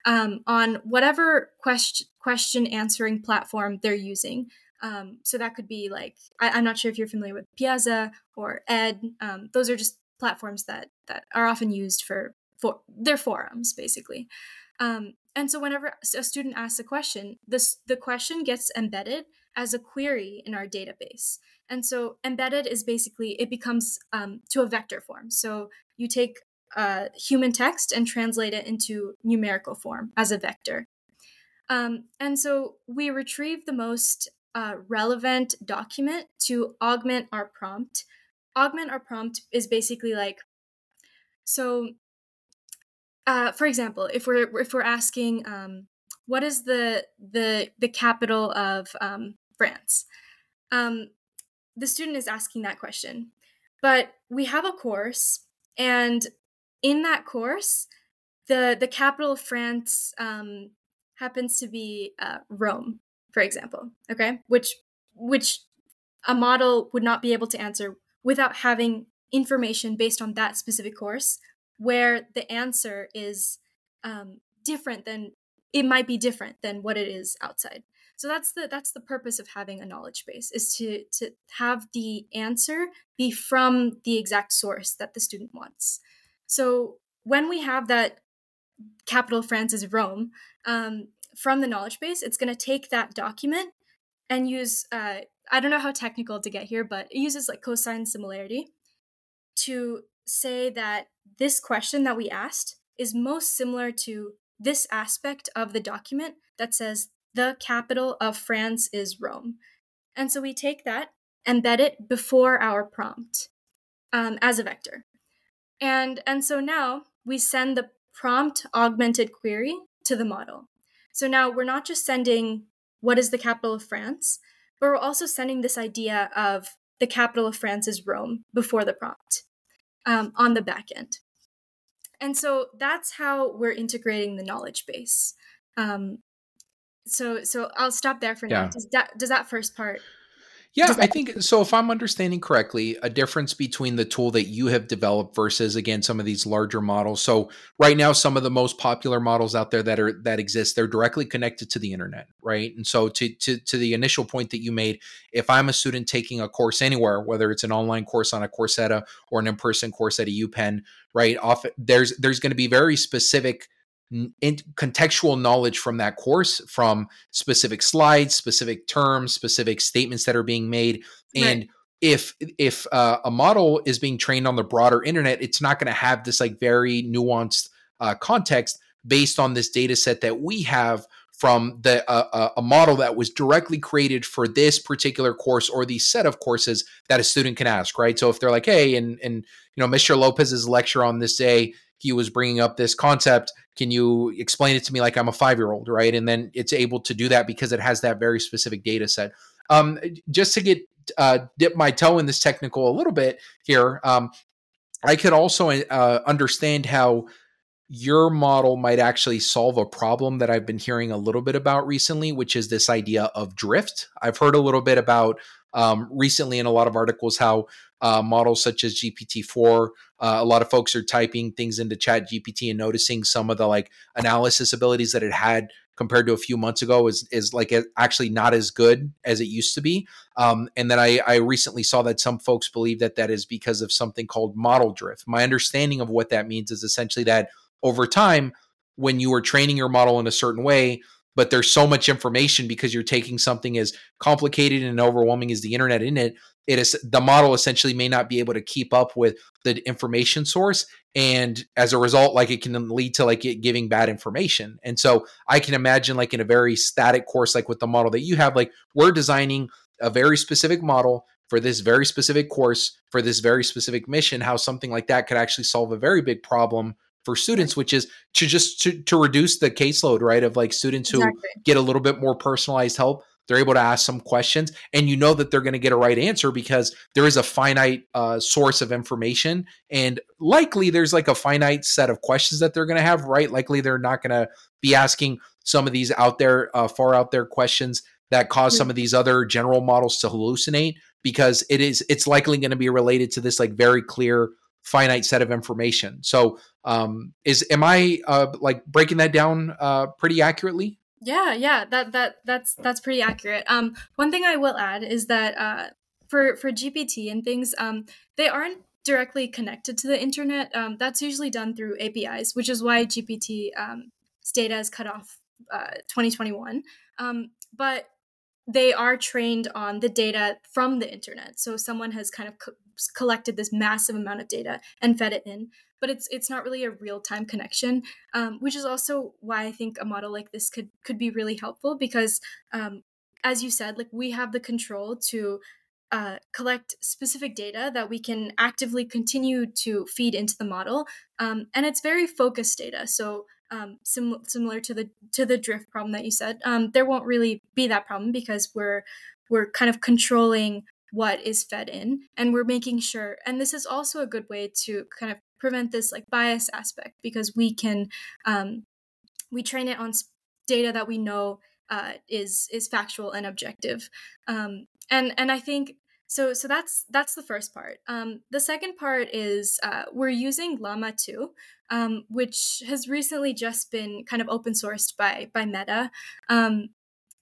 um, on whatever question question answering platform they're using um, so that could be like I, am not sure if you're familiar with piazza or ed um, those are just platforms that that are often used for for their forums basically um, and so whenever a student asks a question, this the question gets embedded as a query in our database. And so embedded is basically it becomes um, to a vector form. So you take uh, human text and translate it into numerical form as a vector. Um, and so we retrieve the most uh, relevant document to augment our prompt. Augment our prompt is basically like so uh, for example, if we're if we're asking um, what is the the the capital of um, France, um, the student is asking that question, but we have a course, and in that course, the the capital of France um, happens to be uh, Rome, for example. Okay, which which a model would not be able to answer without having information based on that specific course where the answer is um, different than it might be different than what it is outside. so that's the that's the purpose of having a knowledge base is to to have the answer be from the exact source that the student wants so when we have that capital france is rome um, from the knowledge base it's going to take that document and use uh, i don't know how technical to get here but it uses like cosine similarity to say that this question that we asked is most similar to this aspect of the document that says the capital of France is Rome. And so we take that, embed it before our prompt um, as a vector. And, and so now we send the prompt augmented query to the model. So now we're not just sending what is the capital of France, but we're also sending this idea of the capital of France is Rome before the prompt um, on the back end. And so that's how we're integrating the knowledge base. Um, so so I'll stop there for now. Does that does that first part? Yeah, I think so. If I'm understanding correctly, a difference between the tool that you have developed versus again some of these larger models. So right now, some of the most popular models out there that are that exist, they're directly connected to the internet, right? And so to to to the initial point that you made, if I'm a student taking a course anywhere, whether it's an online course on a Coursera or an in-person course at a UPenn, right? Off there's there's going to be very specific contextual knowledge from that course from specific slides specific terms specific statements that are being made. And if if uh, a model is being trained on the broader internet it's not going to have this like very nuanced uh, context based on this data set that we have from the uh, uh a model that was directly created for this particular course or the set of courses that a student can ask right? So if they're like hey and and you know mr lopez's lecture on this day he was bringing up this concept can you explain it to me like i'm a five year old right and then it's able to do that because it has that very specific data set um, just to get uh, dip my toe in this technical a little bit here um, i could also uh, understand how your model might actually solve a problem that I've been hearing a little bit about recently, which is this idea of drift. I've heard a little bit about um, recently in a lot of articles how uh, models such as GPT-4. Uh, a lot of folks are typing things into Chat GPT and noticing some of the like analysis abilities that it had compared to a few months ago is is like actually not as good as it used to be. Um, and then I, I recently saw that some folks believe that that is because of something called model drift. My understanding of what that means is essentially that over time, when you are training your model in a certain way, but there's so much information because you're taking something as complicated and overwhelming as the internet in it it is the model essentially may not be able to keep up with the information source and as a result like it can lead to like it giving bad information and so i can imagine like in a very static course like with the model that you have like we're designing a very specific model for this very specific course for this very specific mission how something like that could actually solve a very big problem for students which is to just to, to reduce the caseload right of like students who exactly. get a little bit more personalized help they're able to ask some questions, and you know that they're going to get a right answer because there is a finite uh, source of information, and likely there's like a finite set of questions that they're going to have. Right? Likely they're not going to be asking some of these out there, uh, far out there questions that cause some of these other general models to hallucinate because it is it's likely going to be related to this like very clear finite set of information. So um is am I uh like breaking that down uh pretty accurately? Yeah, yeah, that that that's that's pretty accurate. Um, one thing I will add is that uh, for for GPT and things, um, they aren't directly connected to the internet. Um, that's usually done through APIs, which is why GPT um, data is cut off uh, 2021. Um, but they are trained on the data from the internet. So someone has kind of co- collected this massive amount of data and fed it in but it's it's not really a real time connection, um, which is also why I think a model like this could could be really helpful because, um, as you said, like we have the control to uh, collect specific data that we can actively continue to feed into the model, um, and it's very focused data. So um, sim- similar to the to the drift problem that you said, um, there won't really be that problem because we're we're kind of controlling what is fed in and we're making sure and this is also a good way to kind of prevent this like bias aspect because we can um, we train it on data that we know uh, is is factual and objective. Um, and and i think so so that's that's the first part. Um, the second part is uh, we're using llama 2 um, which has recently just been kind of open sourced by by meta. Um,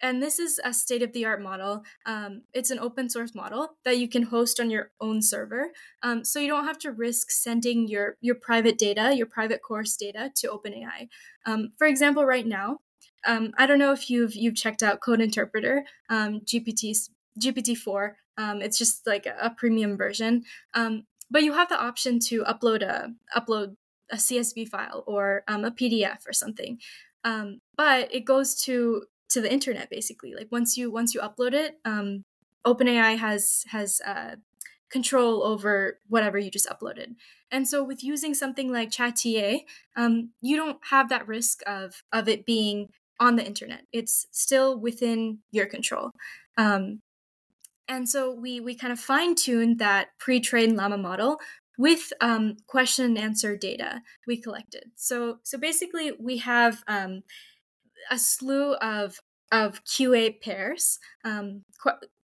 and this is a state of the art model. Um, it's an open source model that you can host on your own server. Um, so you don't have to risk sending your, your private data, your private course data to OpenAI. Um, for example, right now, um, I don't know if you've you've checked out Code Interpreter, um, GPT GPT four. Um, it's just like a, premium version, but you have the option to upload a upload a CSV file or a PDF or something. but it goes to to the internet basically. Like once you once you upload it um, openai has has uh, control over whatever you just uploaded. And so with using something like ChatTA um, you don't have that risk of of it being on the internet. It's still within your control. Um, and so we we kind of fine-tuned that pre-trained llama model with um, question and answer data we collected. So so basically we have um, a slew of of QA pairs. Um,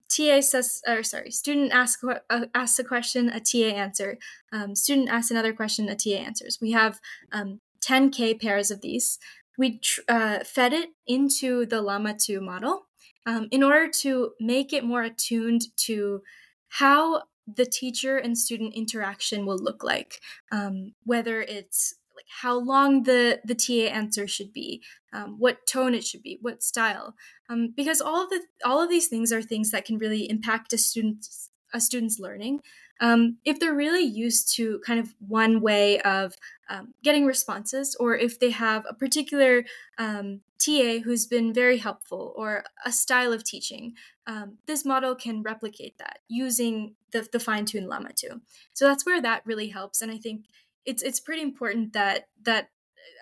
TA says, or sorry, student asks uh, asks a question, a TA answer. Um, student asks another question, a TA answers. We have um, 10k pairs of these. We tr- uh, fed it into the Llama 2 model um, in order to make it more attuned to how the teacher and student interaction will look like, um, whether it's like how long the the TA answer should be, um, what tone it should be, what style, um, because all of the all of these things are things that can really impact a student's a student's learning. Um, if they're really used to kind of one way of um, getting responses, or if they have a particular um, TA who's been very helpful, or a style of teaching, um, this model can replicate that using the, the fine tuned Llama 2. So that's where that really helps. And I think it's it's pretty important that that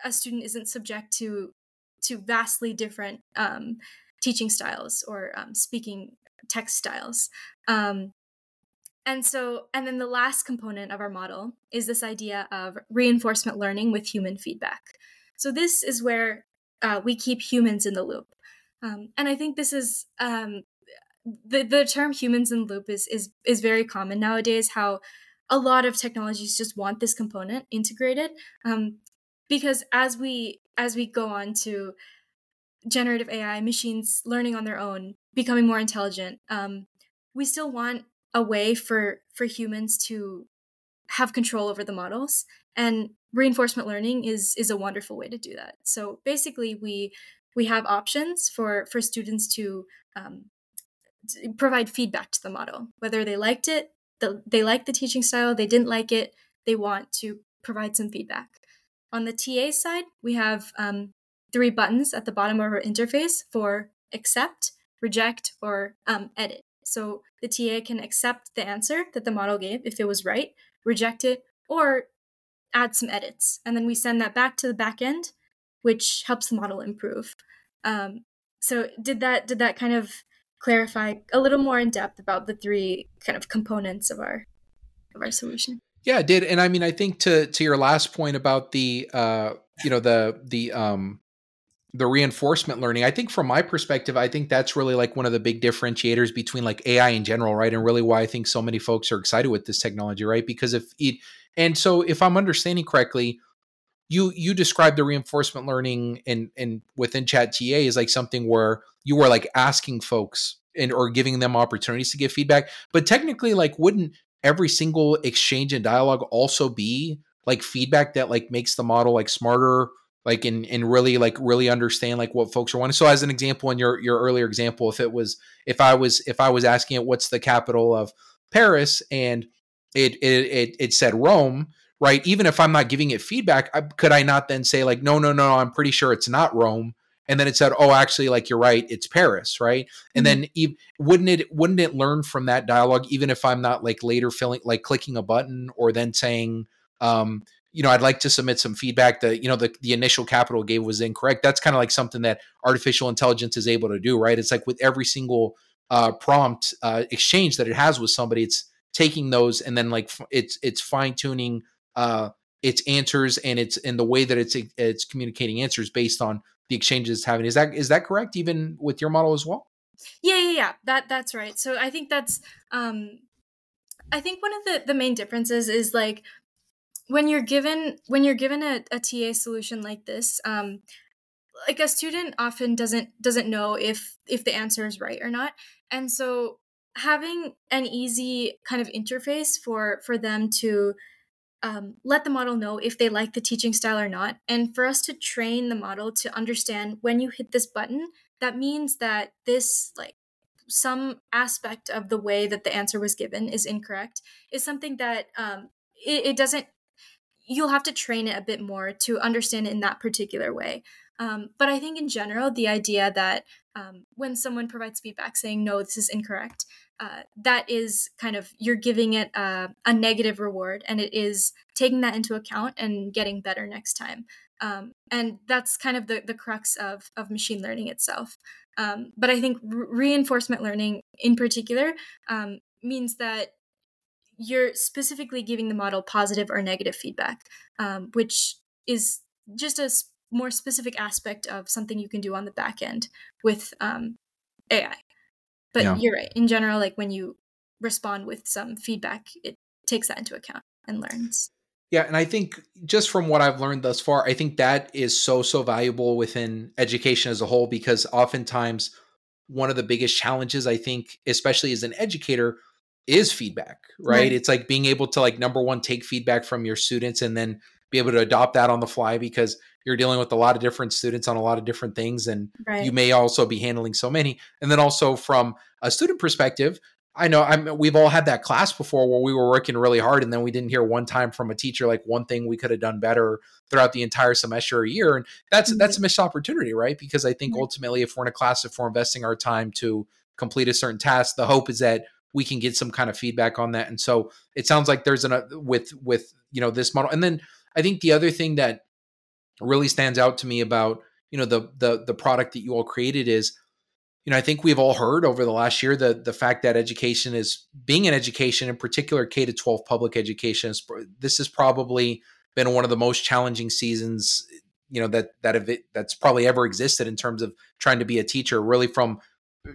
a student isn't subject to to vastly different um, teaching styles or um, speaking text styles. Um, and so, and then the last component of our model is this idea of reinforcement learning with human feedback. So, this is where uh, we keep humans in the loop. Um, and I think this is um, the, the term humans in loop is, is, is very common nowadays, how a lot of technologies just want this component integrated um, because as we as we go on to generative ai machines learning on their own becoming more intelligent um, we still want a way for for humans to have control over the models and reinforcement learning is is a wonderful way to do that. So basically we we have options for for students to um, provide feedback to the model whether they liked it the, they like the teaching style, they didn't like it, they want to provide some feedback. On the TA side, we have um, three buttons at the bottom of our interface for accept, reject, or um, edit. So the TA can accept the answer that the model gave if it was right, reject it, or add some edits. And then we send that back to the backend, which helps the model improve. Um, so did that did that kind of clarify a little more in depth about the three kind of components of our of our solution. Yeah, it did. And I mean, I think to to your last point about the uh, you know, the the um the reinforcement learning, I think from my perspective, I think that's really like one of the big differentiators between like AI in general, right? And really why I think so many folks are excited with this technology, right? Because if it and so if I'm understanding correctly, you you describe the reinforcement learning and and within chat ta is like something where you are like asking folks and or giving them opportunities to give feedback. But technically like wouldn't every single exchange and dialogue also be like feedback that like makes the model like smarter like and and really like really understand like what folks are wanting? So as an example in your your earlier example if it was if i was if i was asking it what's the capital of paris? and it it it, it said rome right? Even if I'm not giving it feedback, I, could I not then say like, no, no, no, I'm pretty sure it's not Rome, and then it said, oh, actually, like you're right, it's Paris, right? And mm-hmm. then e- wouldn't it wouldn't it learn from that dialogue, even if I'm not like later filling like clicking a button or then saying, um, you know, I'd like to submit some feedback that you know the the initial capital gave was incorrect. That's kind of like something that artificial intelligence is able to do, right? It's like with every single uh, prompt uh, exchange that it has with somebody, it's taking those and then like it's it's fine tuning uh, its answers and its and the way that it's it's communicating answers based on the exchanges it's having. Is that is that correct? Even with your model as well? Yeah, yeah, yeah. That that's right. So I think that's um, I think one of the the main differences is like when you're given when you're given a, a TA solution like this, um, like a student often doesn't doesn't know if if the answer is right or not and so having an easy kind of interface for for them to um, let the model know if they like the teaching style or not. And for us to train the model to understand when you hit this button that means that this like some aspect of the way that the answer was given is incorrect is something that um, it, it doesn't you'll have to train it a bit more to understand it in that particular way um, but I think in general, the idea that um, when someone provides feedback saying, no, this is incorrect, uh, that is kind of you're giving it a, a, negative reward and it is taking that into account and getting better next time. Um, and that's kind of the, the crux of, of machine learning itself. Um, but I think re- reinforcement learning in particular um, means that you're specifically giving the model positive or negative feedback, um, which is just a more specific aspect of something you can do on the back end with um, AI. But yeah. you're right. In general, like when you respond with some feedback, it takes that into account and learns. Yeah, and I think just from what I've learned thus far, I think that is so so valuable within education as a whole because oftentimes one of the biggest challenges I think, especially as an educator, is feedback, right? right? It's like being able to like number one take feedback from your students and then be able to adopt that on the fly because you're dealing with a lot of different students on a lot of different things and right. you may also be handling so many and then also from a student perspective i know i'm we've all had that class before where we were working really hard and then we didn't hear one time from a teacher like one thing we could have done better throughout the entire semester or year and that's mm-hmm. that's a missed opportunity right because i think mm-hmm. ultimately if we're in a class if we're investing our time to complete a certain task the hope is that we can get some kind of feedback on that and so it sounds like there's an with with you know this model and then I think the other thing that really stands out to me about you know the the the product that you all created is you know I think we've all heard over the last year the the fact that education is being an education in particular K to 12 public education is this has probably been one of the most challenging seasons you know that that have that's probably ever existed in terms of trying to be a teacher really from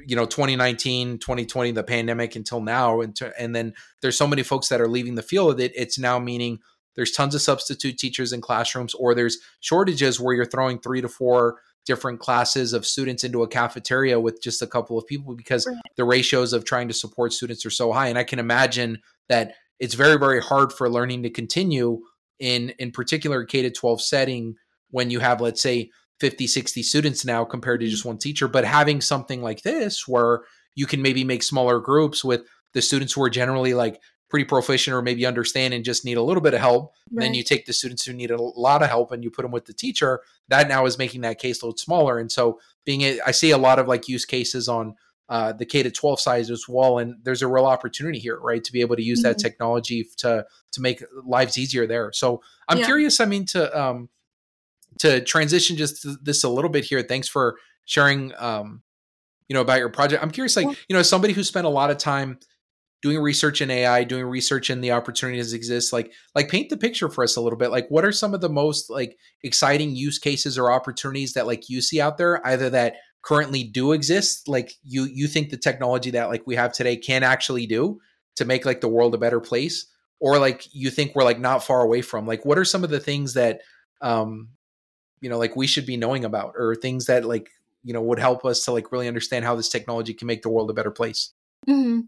you know 2019 2020 the pandemic until now and, to, and then there's so many folks that are leaving the field that it's now meaning there's tons of substitute teachers in classrooms, or there's shortages where you're throwing three to four different classes of students into a cafeteria with just a couple of people because right. the ratios of trying to support students are so high. And I can imagine that it's very, very hard for learning to continue in in particular K to 12 setting when you have, let's say, 50, 60 students now compared to mm-hmm. just one teacher. But having something like this where you can maybe make smaller groups with the students who are generally like pretty proficient or maybe understand and just need a little bit of help. Right. Then you take the students who need a lot of help and you put them with the teacher. That now is making that caseload smaller. And so being, a, I see a lot of like use cases on uh, the K to 12 size as well. And there's a real opportunity here, right, to be able to use mm-hmm. that technology to to make lives easier there. So I'm yeah. curious. I mean, to um, to transition just this a little bit here. Thanks for sharing, um, you know, about your project. I'm curious, like, you know, somebody who spent a lot of time doing research in AI, doing research in the opportunities exist, like like paint the picture for us a little bit. Like what are some of the most like exciting use cases or opportunities that like you see out there, either that currently do exist, like you you think the technology that like we have today can actually do to make like the world a better place, or like you think we're like not far away from. Like what are some of the things that um you know like we should be knowing about or things that like you know would help us to like really understand how this technology can make the world a better place mm-hmm.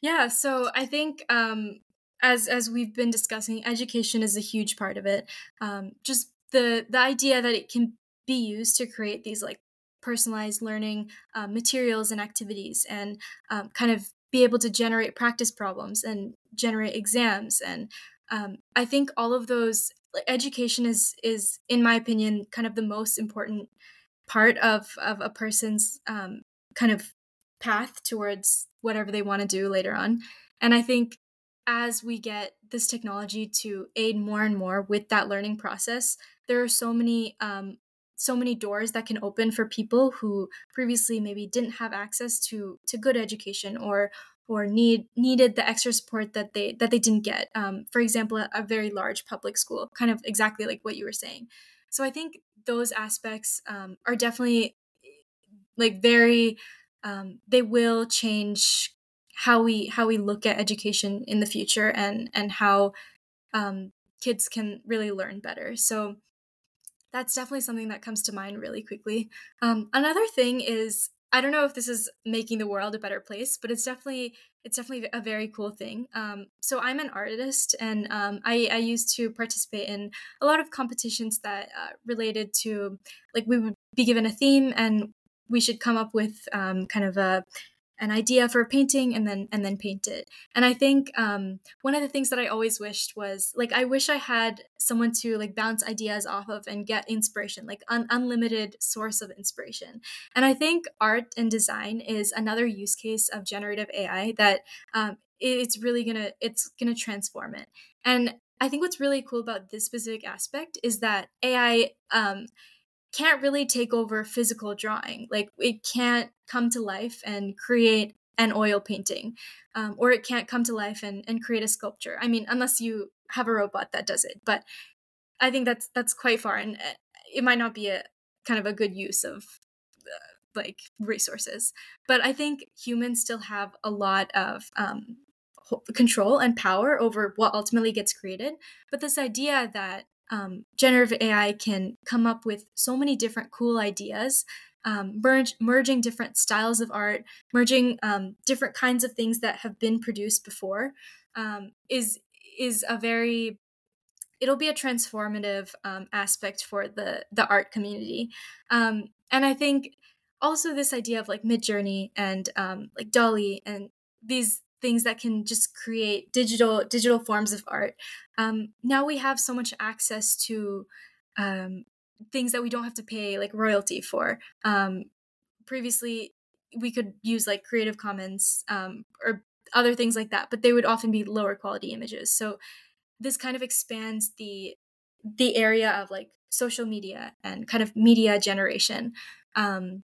Yeah, so I think um, as as we've been discussing, education is a huge part of it. Um, just the the idea that it can be used to create these like personalized learning uh, materials and activities, and um, kind of be able to generate practice problems and generate exams. And um, I think all of those education is is in my opinion kind of the most important part of of a person's um, kind of path towards whatever they want to do later on. And I think as we get this technology to aid more and more with that learning process, there are so many um, so many doors that can open for people who previously maybe didn't have access to to good education or or need needed the extra support that they that they didn't get. Um, for example, a, a, very large public school, kind of exactly like what you were saying. So I think those aspects um, are definitely like very um, they will change how we how we look at education in the future and and how um, kids can really learn better. So that's definitely something that comes to mind really quickly. Um, another thing is I don't know if this is making the world a better place, but it's definitely it's definitely a very cool thing. Um, so I'm an artist, and um, I, I used to participate in a lot of competitions that uh, related to like we would be given a theme, and we should come up with um, kind of a an idea for a painting and then and then paint it. And i think um, one of the things that i always wished was like i wish i had someone to like bounce ideas off of and get inspiration like an unlimited source of inspiration. And i think art and design is another use case of generative ai that um, it's really gonna it's gonna transform it. And i think what's really cool about this specific aspect is that ai um, can't really take over physical drawing. Like it can't come to life and create an oil painting, um, or it can't come to life and, and create a sculpture. I mean, unless you have a robot that does it. But I think that's that's quite far, and uh, it might not be a kind of a good use of uh, like resources. But I think humans still have a lot of um, control and power over what ultimately gets created. But this idea that um, generative AI can come up with so many different cool ideas, um, merge, merging different styles of art, merging um, different kinds of things that have been produced before, um, is is a very it'll be a transformative um, aspect for the the art community, um, and I think also this idea of like Midjourney and like DALL-E and these things that can just create digital digital forms of art. Um, now we have so much access to um, things that we don't have to pay like royalty for. Um, previously, we could use like Creative Commons um, or other things like that, but they would often be lower quality images. So this kind of expands the the area of like social media and kind of media generation. Um,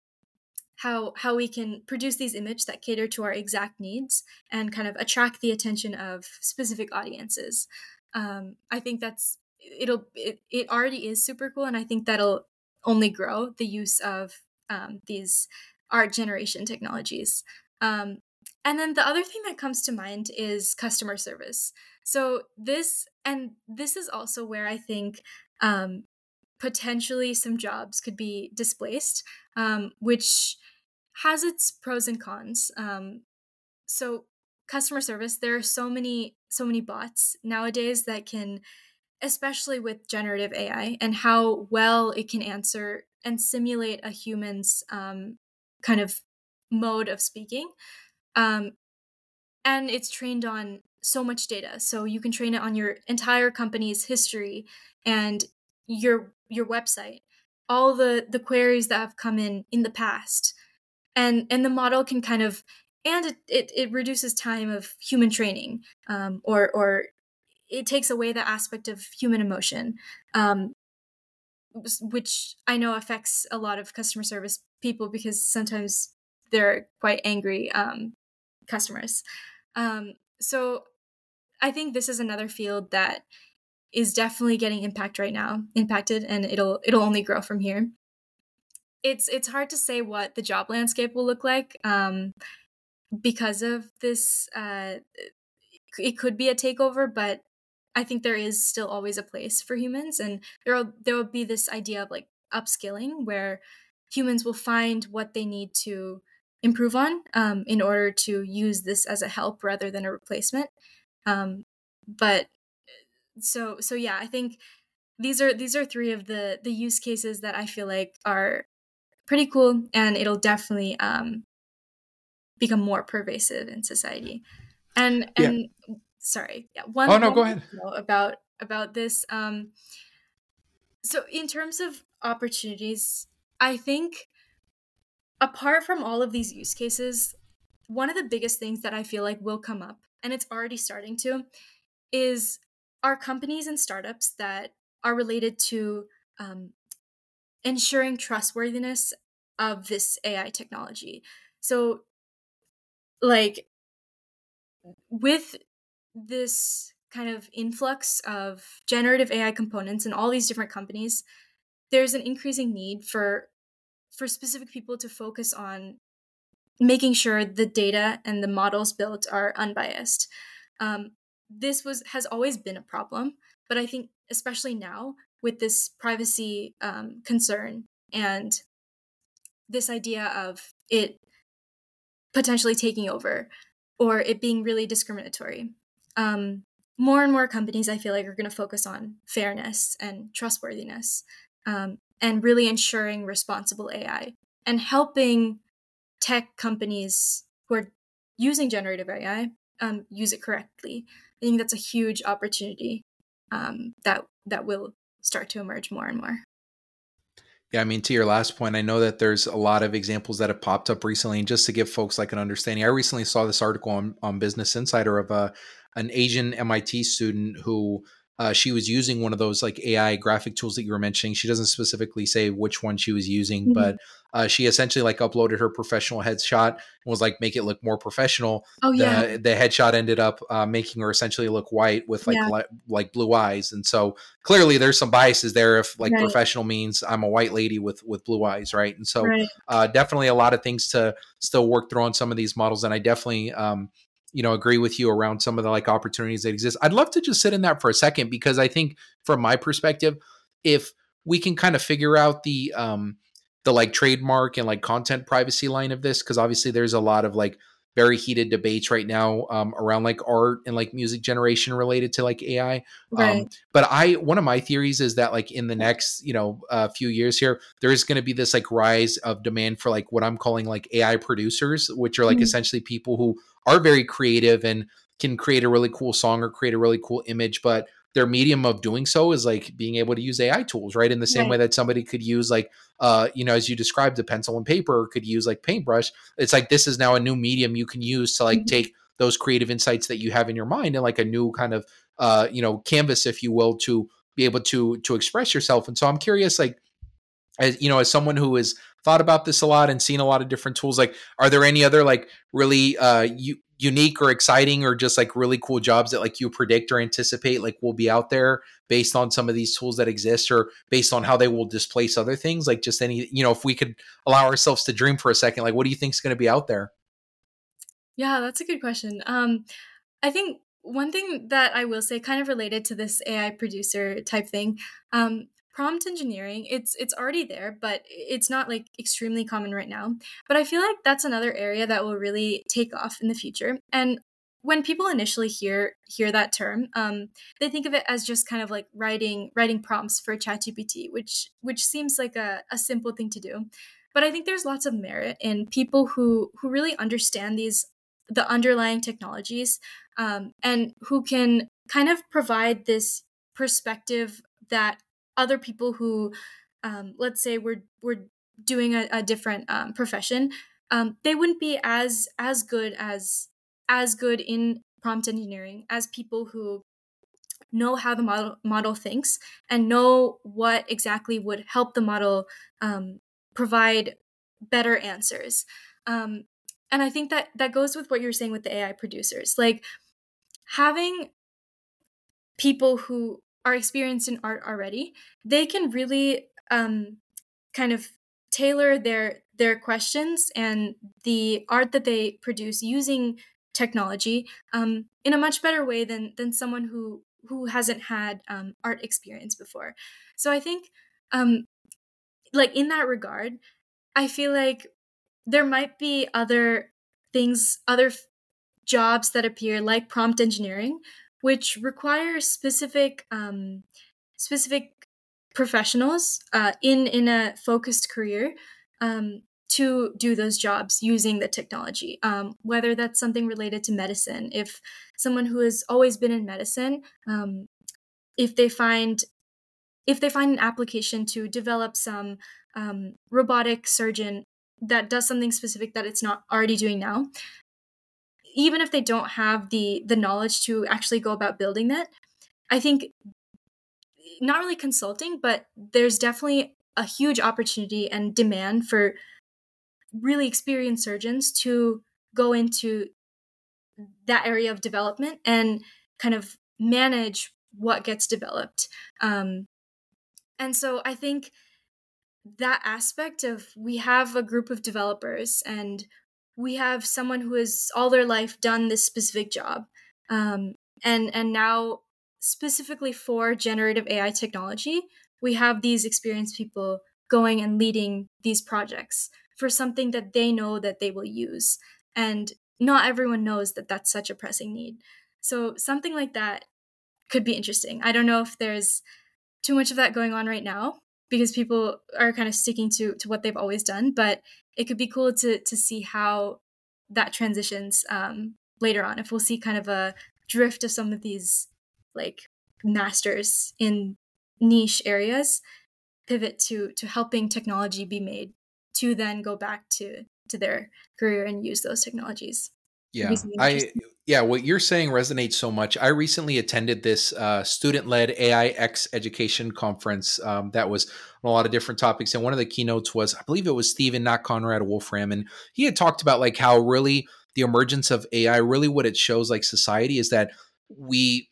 how how we can produce these images that cater to our exact needs and kind of attract the attention of specific audiences. Um, I think that's it'll it, it already is super cool, and I think that'll only grow the use of um, these art generation technologies. Um, and then the other thing that comes to mind is customer service. So this and this is also where I think um, potentially some jobs could be displaced, um, which has its pros and cons. Um, so customer service, there are so many so many bots nowadays that can, especially with generative AI and how well it can answer and simulate a human's um, kind of mode of speaking. Um, and it's trained on so much data so you can train it on your entire company's history and your your website all the the queries that have come in in the past. And and the model can kind of and it, it, it reduces time of human training um, or or it takes away the aspect of human emotion um, which i know affects a lot of customer service people because sometimes they're quite angry um, customers. Um, so i think this is another field that is definitely getting impact right now impacted and it'll it'll only grow from here it's it's hard to say what the job landscape will look like um, because of this. Uh, it could be a takeover, but I think there is still always a place for humans, and there will, there will be this idea of like upskilling where humans will find what they need to improve on um, in order to use this as a help rather than a replacement. Um, but so so yeah, I think these are these are three of the the use cases that I feel like are pretty cool and it'll definitely um, become more pervasive in society and and yeah. sorry yeah one oh no go ahead about about this um so in terms of opportunities i think apart from all of these use cases one of the biggest things that i feel like will come up and it's already starting to is our companies and startups that are related to um, ensuring trustworthiness of this AI technology. So, like, with this kind of influx of generative AI components in all these different companies, there's an increasing need for for specific people to focus on making sure the data and the models built are unbiased. Um, this was has always been a problem, but I think especially now with this privacy um, concern and this idea of it potentially taking over or it being really discriminatory. Um, more and more companies, I feel like, are going to focus on fairness and trustworthiness um, and really ensuring responsible AI and helping tech companies who are using generative AI um, use it correctly. I think that's a huge opportunity um, that that will start to emerge more and more. Yeah, I mean, to your last point, I know that there's a lot of examples that have popped up recently. And just to give folks like an understanding, I recently saw this article on, on Business Insider of a an Asian MIT student who uh, she was using one of those like AI graphic tools that you were mentioning. She doesn't specifically say which one she was using, mm-hmm. but uh, she essentially like uploaded her professional headshot and was like make it look more professional. Oh yeah. The, the headshot ended up uh, making her essentially look white with like yeah. li- like blue eyes, and so clearly there's some biases there. If like right. professional means I'm a white lady with with blue eyes, right? And so right. uh, definitely a lot of things to still work through on some of these models, and I definitely um, you know agree with you around some of the like opportunities that exist. I'd love to just sit in that for a second because i think from my perspective if we can kind of figure out the um the like trademark and like content privacy line of this because obviously there's a lot of like very heated debates right now um, around like art and like music generation related to like AI. Um, right. Um, but I one of my theories is that like in the next you know a uh, few years here, there is going to be this like rise of demand for like what I'm calling like AI producers, which are like mm-hmm. essentially people who are very creative and can create a really cool song or create a really cool image, but their medium of doing so is like being able to use AI tools, right? In the same right. way that somebody could use like uh, you know, as you described, a pencil and paper, or could use like paintbrush. It's like this is now a new medium you can use to like mm-hmm. take those creative insights that you have in your mind and like a new kind of uh, you know, canvas, if you will, to be able to to express yourself. And so I'm curious, like, as you know, as someone who has thought about this a lot and seen a lot of different tools, like, are there any other like really uh you unique or exciting or just like really cool jobs that like you predict or anticipate like will be out there based on some of these tools that exist or based on how they will displace other things? Like just any you know if we could allow ourselves to dream for a second like what do you think is going to be out there? Yeah that's a good question. Um i think one thing that i will say kind of related to this ai producer type thing um prompt engineering it's it's already there but it's not like extremely common right now. But i feel like that's another area that will really take off in the future. And when people initially hear hear that term um, they think of it as just kind of like writing writing prompts for ChatGPT, which which seems like a, a simple thing to do. But i think there's lots of merit in people who who really understand these the underlying technologies um, and who can kind of provide this perspective that other people who um, let's say we're we're doing a, a different um, profession um, they wouldn't be as as good as as good in prompt engineering as people who know how the model model thinks and know what exactly would help the model um, provide better answers. Um, and i think that that goes with what you're saying with the ai producers. Like having people who are experienced in art already, they can really um, kind of tailor their their questions and the art that they produce using technology um, in a much better way than than someone who who hasn't had um, art experience before. So I think, um, like in that regard, I feel like there might be other things, other f- jobs that appear like prompt engineering, which require specific um, specific professionals uh, in in a focused career um, to do those jobs using the technology. Um, whether that's something related to medicine, if someone who has always been in medicine, um, if they find if they find an application to develop some um, robotic surgeon that does something specific that it's not already doing now even if they don't have the the knowledge to actually go about building that i think not really consulting but there's definitely a huge opportunity and demand for really experienced surgeons to go into that area of development and kind of manage what gets developed. Um, and so i think that aspect of we have a group of developers and we have someone who has all their life done this specific job um, and and now specifically for generative ai technology we have these experienced people going and leading these projects for something that they know that they will use and not everyone knows that that's such a pressing need. So something like that could be interesting. I don't know if there's too much of that going on right now because people are kind of sticking to to what they've always done but it could be cool to to see how that transitions um, later on. If we'll see kind of a drift of some of these like masters in niche areas pivot to to helping technology be made to then go back to to their career and use those technologies yeah i yeah what you're saying resonates so much i recently attended this uh, student-led ai x education conference um, that was on a lot of different topics and one of the keynotes was i believe it was stephen not conrad wolfram and he had talked about like how really the emergence of ai really what it shows like society is that we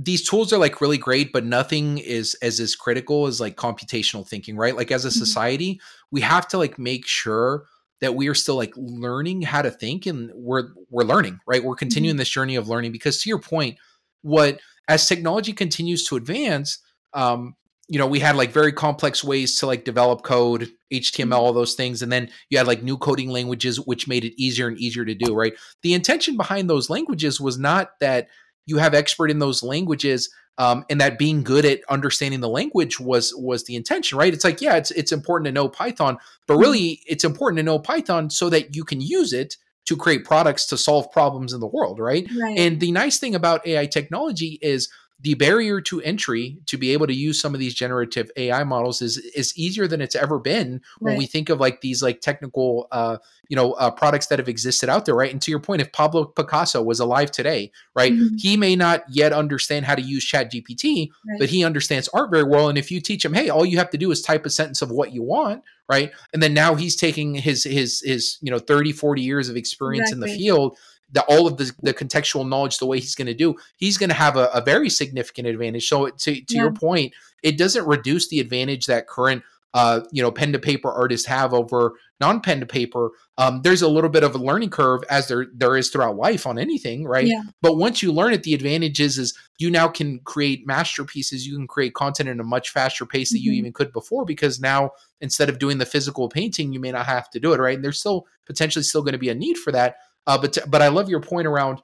these tools are like really great, but nothing is as as critical as like computational thinking, right? Like as a mm-hmm. society, we have to like make sure that we are still like learning how to think and we're we're learning, right? We're continuing mm-hmm. this journey of learning because to your point, what as technology continues to advance, um, you know, we had like very complex ways to like develop code, HTML, mm-hmm. all those things. And then you had like new coding languages, which made it easier and easier to do, right? The intention behind those languages was not that you have expert in those languages um, and that being good at understanding the language was was the intention right it's like yeah it's it's important to know python but mm-hmm. really it's important to know python so that you can use it to create products to solve problems in the world right, right. and the nice thing about ai technology is the barrier to entry to be able to use some of these generative AI models is is easier than it's ever been when we think of like these like technical uh you know uh, products that have existed out there right and to your point if Pablo Picasso was alive today right mm-hmm. he may not yet understand how to use ChatGPT right. but he understands art very well and if you teach him hey all you have to do is type a sentence of what you want right and then now he's taking his his his you know 30 40 years of experience exactly. in the field the all of the, the contextual knowledge the way he's going to do he's going to have a, a, very significant advantage so to, to yeah. your point it doesn't reduce the advantage that current uh, you know pen to paper artists have over non pen to paper um, there's a little bit of a learning curve as there there is throughout life on anything right yeah. but once you learn it the advantage is is you now can create masterpieces you can create content in a much faster pace mm-hmm. that you even could before because now instead of doing the physical painting you may not have to do it right and there's still potentially still going to be a need for that uh, but but I love your point around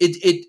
it. It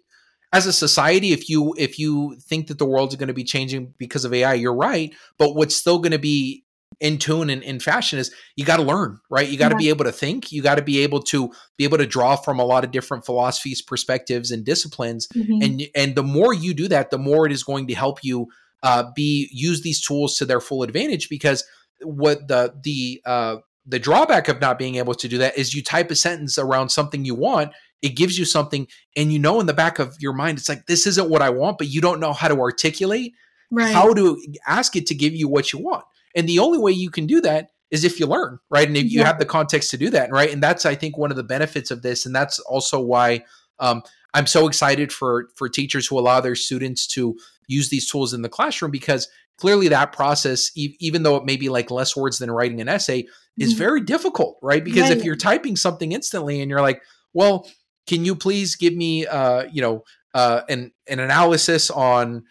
as a society, if you if you think that the world's going to be changing because of AI, you're right. But what's still going to be in tune and in fashion is you got to learn, right? You got to yeah. be able to think. You got to be able to be able to draw from a lot of different philosophies, perspectives, and disciplines. Mm-hmm. And and the more you do that, the more it is going to help you uh, be use these tools to their full advantage. Because what the the uh, the drawback of not being able to do that is you type a sentence around something you want it gives you something and you know in the back of your mind it's like this isn't what i want but you don't know how to articulate right. how to ask it to give you what you want and the only way you can do that is if you learn right and if yeah. you have the context to do that right and that's i think one of the benefits of this and that's also why um, i'm so excited for for teachers who allow their students to use these tools in the classroom because clearly that process e- even though it may be like less words than writing an essay is mm-hmm. very difficult, right? Because if you're typing something instantly and you're like, well, can you please give me, uh, you know, uh, an an analysis on,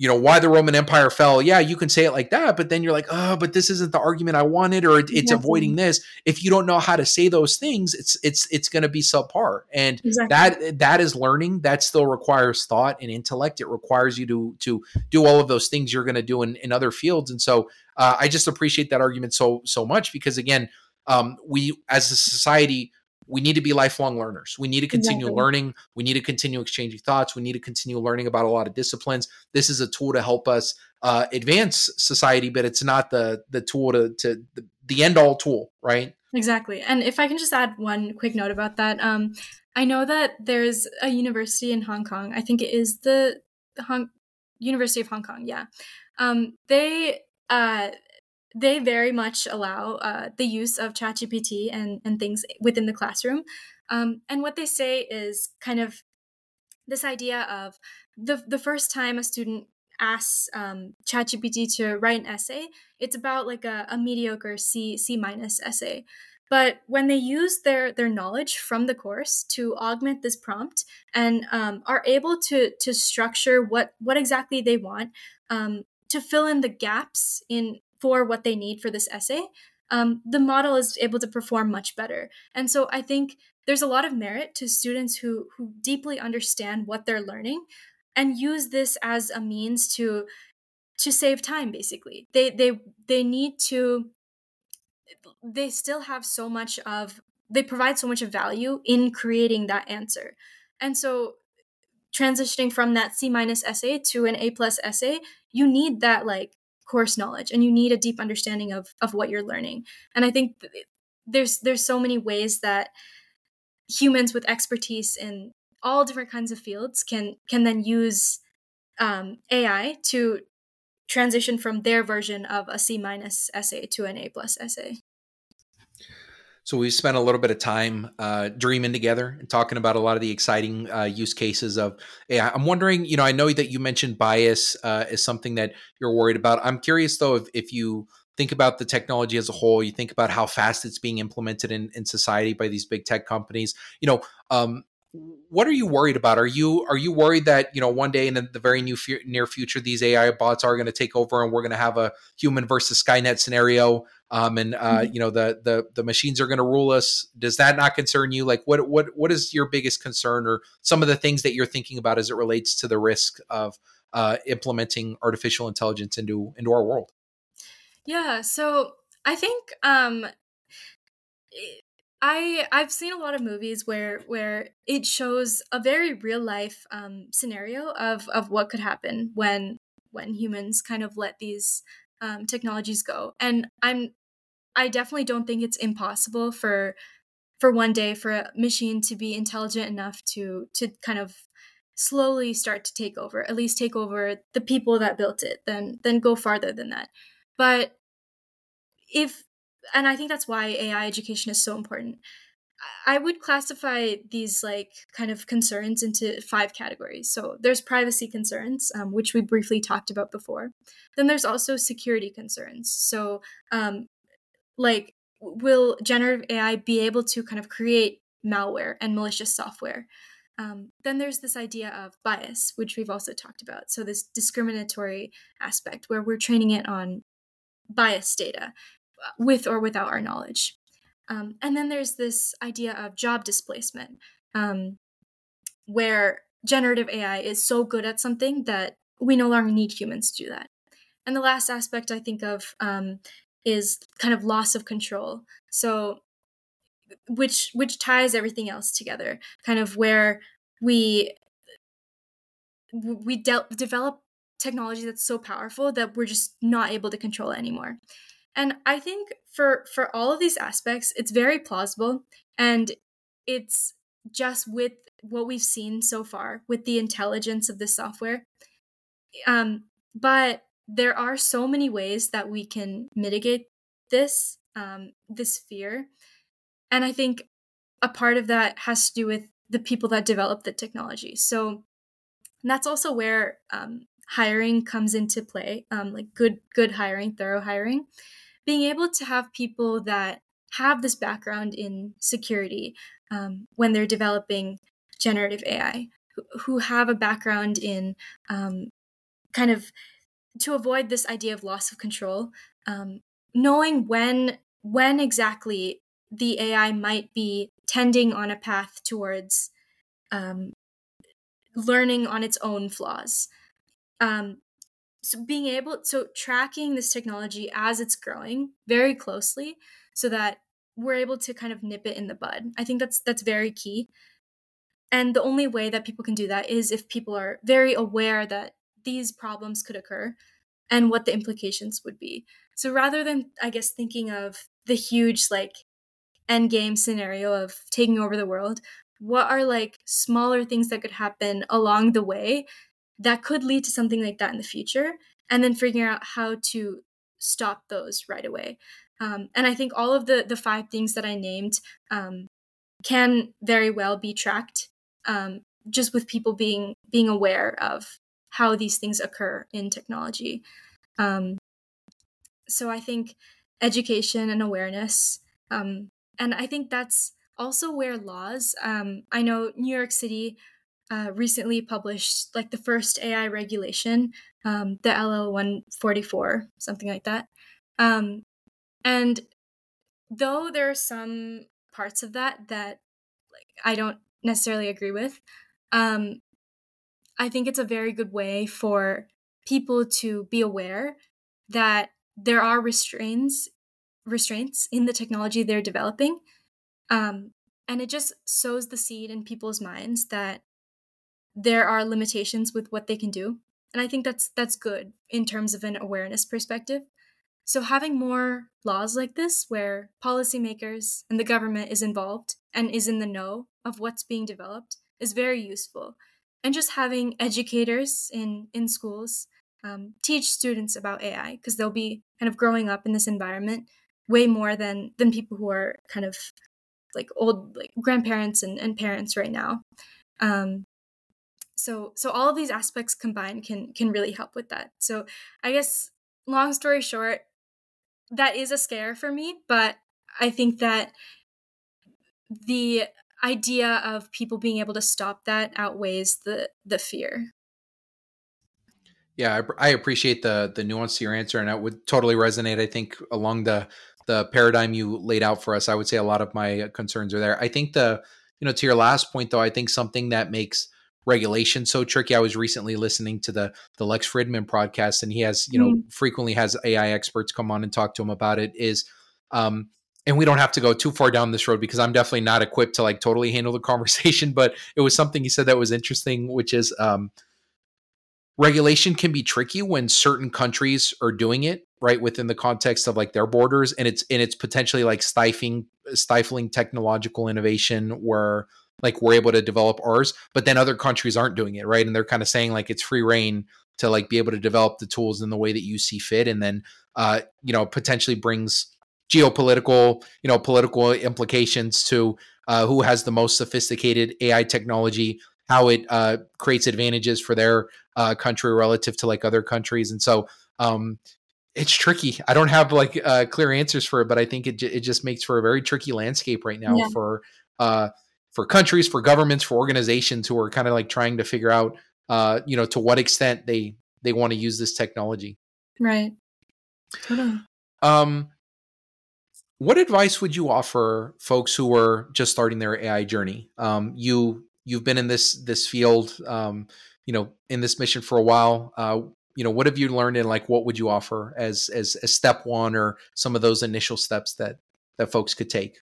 you know, why the Roman Empire fell? Yeah, you can say it like that, but then you're like, oh, but this isn't the argument I wanted, or it, it's avoiding this. If you don't know how to say those things, it's it's it's going to be subpar, and exactly. that that is learning. That still requires thought and intellect. It requires you to to do all of those things you're going to do in in other fields, and so uh, I just appreciate that argument so so much because again, um, we as a society we need to be lifelong learners. We need to continue exactly. learning. We need to continue exchanging thoughts. We need to continue learning about a lot of disciplines. This is a tool to help us uh, advance society, but it's not the the tool to to the, the end all tool, right? Exactly. And if I can just add one quick note about that, um, I know that there's a university in Hong Kong. I think it is the, the Hong University of Hong Kong. Yeah, um, they uh, they very much allow uh, the use of ChatGPT and, and things within the classroom. Um, and what they say is kind of this idea of the, the first time a student asks um, ChatGPT to write an essay, it's about like a, a mediocre C C minus essay. But when they use their their knowledge from the course to augment this prompt and um, are able to to structure what what exactly they want, um, to fill in the gaps in for what they need for this essay, um, the model is able to perform much better. And so I think there's a lot of merit to students who who deeply understand what they're learning and use this as a means to to save time basically they they they need to they still have so much of they provide so much of value in creating that answer and so transitioning from that c minus essay to an a plus essay you need that like course knowledge and you need a deep understanding of of what you're learning and i think there's there's so many ways that humans with expertise in all different kinds of fields can can then use um, ai to transition from their version of a C minus essay to an A plus essay. So we spent a little bit of time uh, dreaming together and talking about a lot of the exciting uh, use cases of AI. I'm wondering, you know, I know that you mentioned bias uh, is something that you're worried about. I'm curious though, if, if you think about the technology as a whole, you think about how fast it's being implemented in, in society by these big tech companies. You know, um, what are you worried about? Are you are you worried that you know one day in the very new near future these AI bots are going to take over and we're going to have a human versus Skynet scenario, um, and uh, mm-hmm. you know the the the machines are going to rule us? Does that not concern you? Like what what what is your biggest concern or some of the things that you're thinking about as it relates to the risk of uh, implementing artificial intelligence into into our world? Yeah, so I think um, I I've seen a lot of movies where where it shows a very real life um, scenario of of what could happen when when humans kind of let these um, technologies go, and I'm I definitely don't think it's impossible for for one day for a machine to be intelligent enough to to kind of slowly start to take over at least take over the people that built it then then go farther than that. But if and I think that's why AI education is so important. I would classify these like kind of concerns into five categories. So there's privacy concerns, um, which we briefly talked about before. Then there's also security concerns. So, um, like, will generative AI be able to kind of create malware and malicious software? Um, then there's this idea of bias, which we've also talked about. So this discriminatory aspect where we're training it on bias data with or without our knowledge. Um, and then there's this idea of job displacement, um, where generative AI is so good at something that we no longer need humans to do that. And the last aspect I think of um, is kind of loss of control. So, which which ties everything else together, kind of where we we de- develop technology that's so powerful that we're just not able to control it anymore. And I think for for all of these aspects, it's very plausible and it's just with what we've seen so far with the intelligence of the software. Um, but there are so many ways that we can mitigate this um, this fear, and I think a part of that has to do with the people that develop the technology. So that's also where um, hiring comes into play, um, like good good hiring, thorough hiring, being able to have people that have this background in security um, when they're developing generative AI, who, have a background in um, kind of to avoid this idea of loss of control, um, knowing when when exactly the AI might be tending on a path towards um, learning on its own flaws. Um, so being able so tracking this technology as it's growing very closely so that we're able to kind of nip it in the bud. I think that's that's very key. And the only way that people can do that is if people are very aware that these problems could occur and what the implications would be. So rather than i guess thinking of the huge like end game scenario of taking over the world what are like smaller things that could happen along the way that could lead to something like that in the future and then figuring out how to stop those right away. Um, and i think all of the the five things that i named um, can very well be tracked um, just with people being being aware of how these things occur in technology. Um, so i think education and awareness um, and i think that's also where laws um, i know new york city uh, recently published like the first AI regulation, um, the LL 144, something like that. Um, and though there are some parts of that that like I don't necessarily agree with, um, I think it's a very good way for people to be aware that there are restraints restraints in the technology they're developing um, and it just sows the seed in people's minds that there are limitations with what they can do. And i think that's that's good in terms of an awareness perspective. So having more laws like this where policymakers and the government is involved and is in the know of what's being developed is very useful. And just having educators in in schools um, teach students about ai because they'll be kind of growing up in this environment way more than than people who are kind of like old like grandparents and, and parents right now. Um, so so all of these aspects combined can can really help with that. So i guess long story short that is a scare for me but i think that the idea of people being able to stop that outweighs the the fear. Yeah i, I appreciate the the nuance to your answer and it would totally resonate i think along the the paradigm you laid out for us. I would say a lot of my concerns are there. I think the you know to your last point though i think something that makes regulation so tricky. I was recently listening to the the Lex Fridman podcast, and he has you know mm. frequently has AI experts come on and talk to him about it. Is um, and we don't have to go too far down this road because I'm definitely not equipped to like totally handle the (laughs) conversation. But it was something he said that was interesting, which is um, regulation can be tricky when certain countries are doing it right within the context of like their borders, and it's and it's potentially like stifling stifling technological innovation where like we're able to develop ours but then other countries aren't doing it right? And they're kind of saying like it's free reign to like be able to develop the tools in the way that you see fit and then uh you know potentially brings geopolitical you know political implications to uh, who has the most sophisticated ai technology how it uh, creates advantages for their uh, country relative to like other countries. And so um it's tricky. I don't have like uh, clear answers for it but i think it, it just makes for a very tricky landscape right now yeah. for uh for countries, for governments, for organizations who are kind of like trying to figure out, uh, you know, to what extent they they want to use this technology. Right. Totally. Um, what advice would you offer folks who are just starting their AI journey? Um, you you've been in this this field, um, you know, in this mission for a while. Uh, you know, what have you learned, and like, what would you offer as as a step one or some of those initial steps that that folks could take?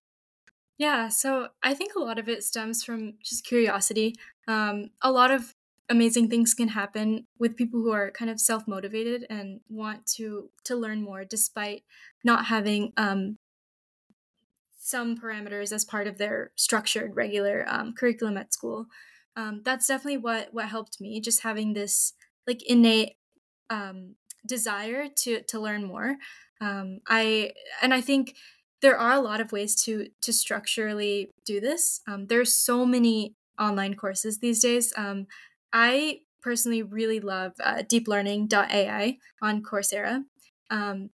Yeah, so I think a lot of it stems from just curiosity. Um, a lot of amazing things can happen with people who are kind of self-motivated and want to to learn more despite not having um, some parameters as part of their structured regular um, curriculum at school. Um, that's definitely what what helped me. Just having this like innate um, desire to to learn more. Um, I and I think there are a lot of ways to to structurally do this. Um, there's so many online courses these days. Um, I personally really love uh, deeplearning.ai on Coursera. Um,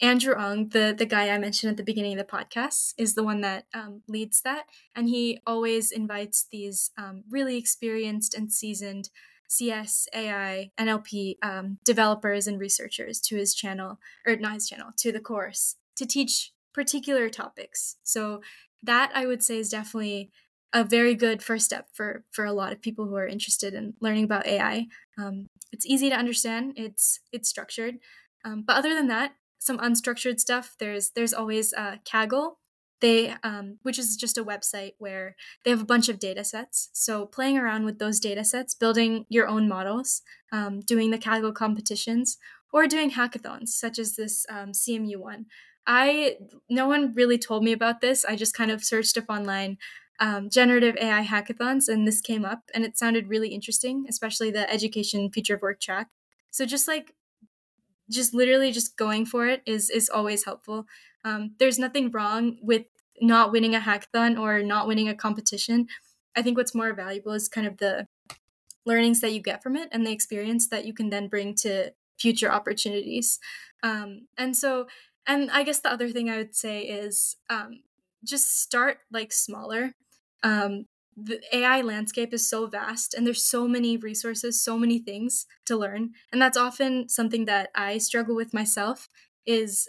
Andrew Ng, the the guy I mentioned at the beginning of the podcast, is the one that um, leads that, and he always invites these um, really experienced and seasoned CS, AI, NLP um, developers and researchers to his channel, or not his channel, to the course to teach particular topics. So that I would say is definitely a very good first step for for a lot of people who are interested in learning about AI. Um, it's easy to understand. It's it's structured, um, but other than that, some unstructured stuff. There's there's always uh, Kaggle. They um, which is just a website where they have a bunch of data sets. So playing around with those data sets, building your own models, um, doing the Kaggle competitions, or doing hackathons such as this um, CMU one, I no one really told me about this. I just kind of searched up online um, generative AI hackathons, and this came up, and it sounded really interesting, especially the education future of work track. So just like, just literally just going for it is is always helpful. Um, there's nothing wrong with not winning a hackathon or not winning a competition. I think what's more valuable is kind of the learnings that you get from it and the experience that you can then bring to future opportunities. Um, and so and I guess the other thing I would say is um, just start like smaller. Um, the AI landscape is so vast and there's so many resources, so many things to learn. And that's often something that I struggle with myself is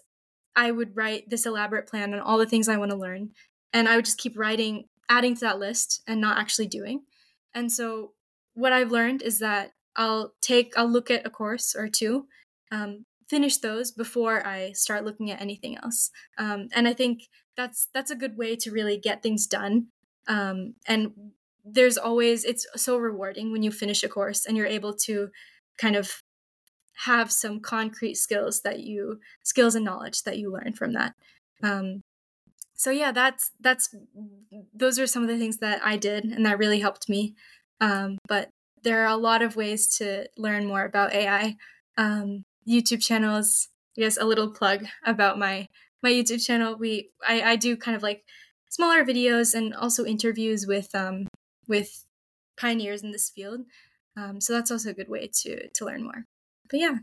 I would write this elaborate plan on all the things I want to learn and I would just keep writing adding to that list and not actually doing. And so what I've learned is that I'll take I'll look at a course or two, um, finish those before I start looking at anything else. Um, and I think that's that's a good way to really get things done. Um, and there's always it's so rewarding when you finish a course and you're able to kind of have some concrete skills that you skills and knowledge that you learn from that. Um, so yeah, that's that's those are some of the things that I did and that really helped me. Um, but there are a lot of ways to learn more about AI. Um, YouTube channels. Yes, a little plug about my my YouTube channel. We I, I do kind of like smaller videos and also interviews with um with pioneers in this field. Um, so that's also a good way to to learn more. But yeah.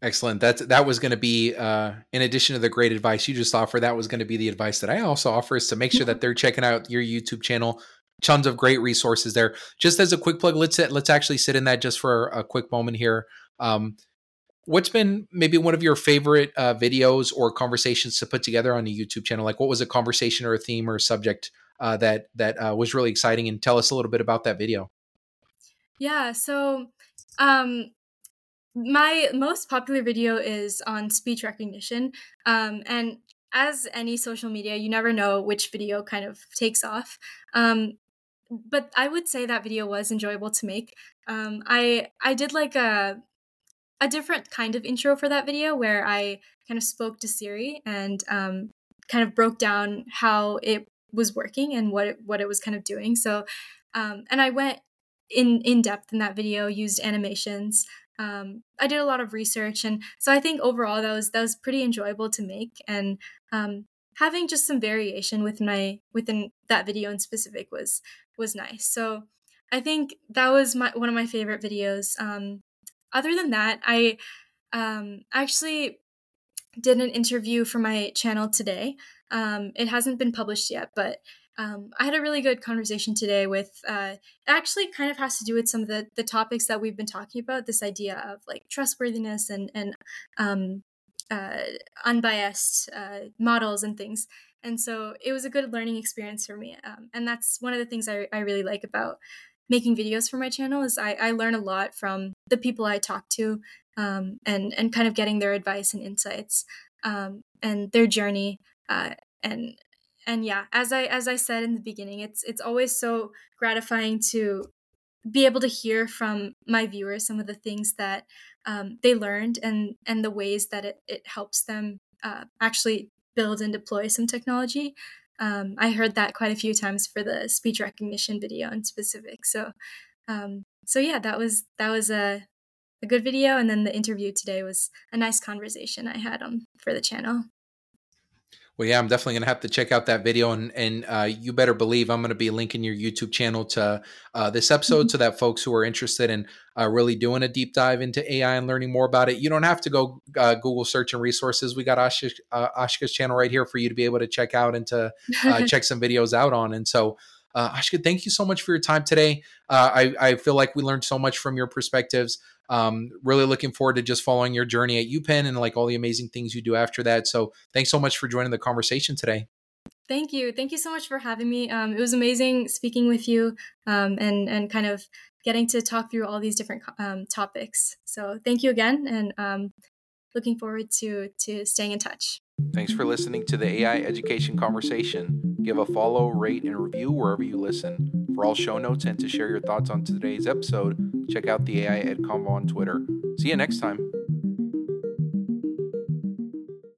Excellent. That's that was going to be uh, in addition to the great advice you just offer. That was going to be the advice that I also offer is to make sure that they're checking out your YouTube channel, tons of great resources there. Just as a quick plug, let's let's actually sit in that just for a quick moment here. Um, what's been maybe one of your favorite uh, videos or conversations to put together on a YouTube channel? Like, what was a conversation or a theme or a subject uh, that that uh, was really exciting? And tell us a little bit about that video. Yeah. So, um, my most popular video is on speech recognition, um, and as any social media, you never know which video kind of takes off. Um, but I would say that video was enjoyable to make. Um, I I did like a a different kind of intro for that video where I kind of spoke to Siri and um, kind of broke down how it was working and what it, what it was kind of doing. So, um, and I went in in depth in that video, used animations. Um, I did a lot of research, and so I think overall that was that was pretty enjoyable to make. And um, having just some variation with my within that video in specific was was nice. So I think that was my one of my favorite videos. Um, other than that, I um, actually did an interview for my channel today. Um, it hasn't been published yet, but um, I had a really good conversation today with. Uh, actually kind of has to do with some of the the topics that we've been talking about. This idea of like trustworthiness and and um, uh, unbiased uh, models and things. And so it was a good learning experience for me. Um, and that's one of the things I, I really like about making videos for my channel is I, I learn a lot from the people I talk to um, and and kind of getting their advice and insights um, and their journey uh, and and yeah as I as I said in the beginning it's it's always so gratifying to be able to hear from my viewers some of the things that um, they learned and and the ways that it, it helps them uh, actually build and deploy some technology um, I heard that quite a few times for the speech recognition video in specific. So, um, so yeah, that was that was a a good video, and then the interview today was a nice conversation I had on for the channel. Well, yeah, I'm definitely gonna have to check out that video, and and uh, you better believe I'm gonna be linking your YouTube channel to uh, this episode, mm-hmm. so that folks who are interested in uh, really doing a deep dive into AI and learning more about it, you don't have to go uh, Google search and resources. We got Aashika, uh, Aashika's channel right here for you to be able to check out and to uh, (laughs) check some videos out on. And so, uh, Aashika, thank you so much for your time today. Uh, I, I feel like we learned so much from your perspectives. Um, really looking forward to just following your journey at UPenn and like all the amazing things you do after that. So thanks so much for joining the conversation today. Thank you. Thank you so much for having me. Um, it was amazing speaking with you um, and and kind of getting to talk through all these different um, topics. So thank you again, and um, looking forward to to staying in touch. Thanks for listening to the AI Education Conversation. Give a follow, rate, and review wherever you listen. For all show notes and to share your thoughts on today's episode, check out the AI Ed Convo on Twitter. See you next time.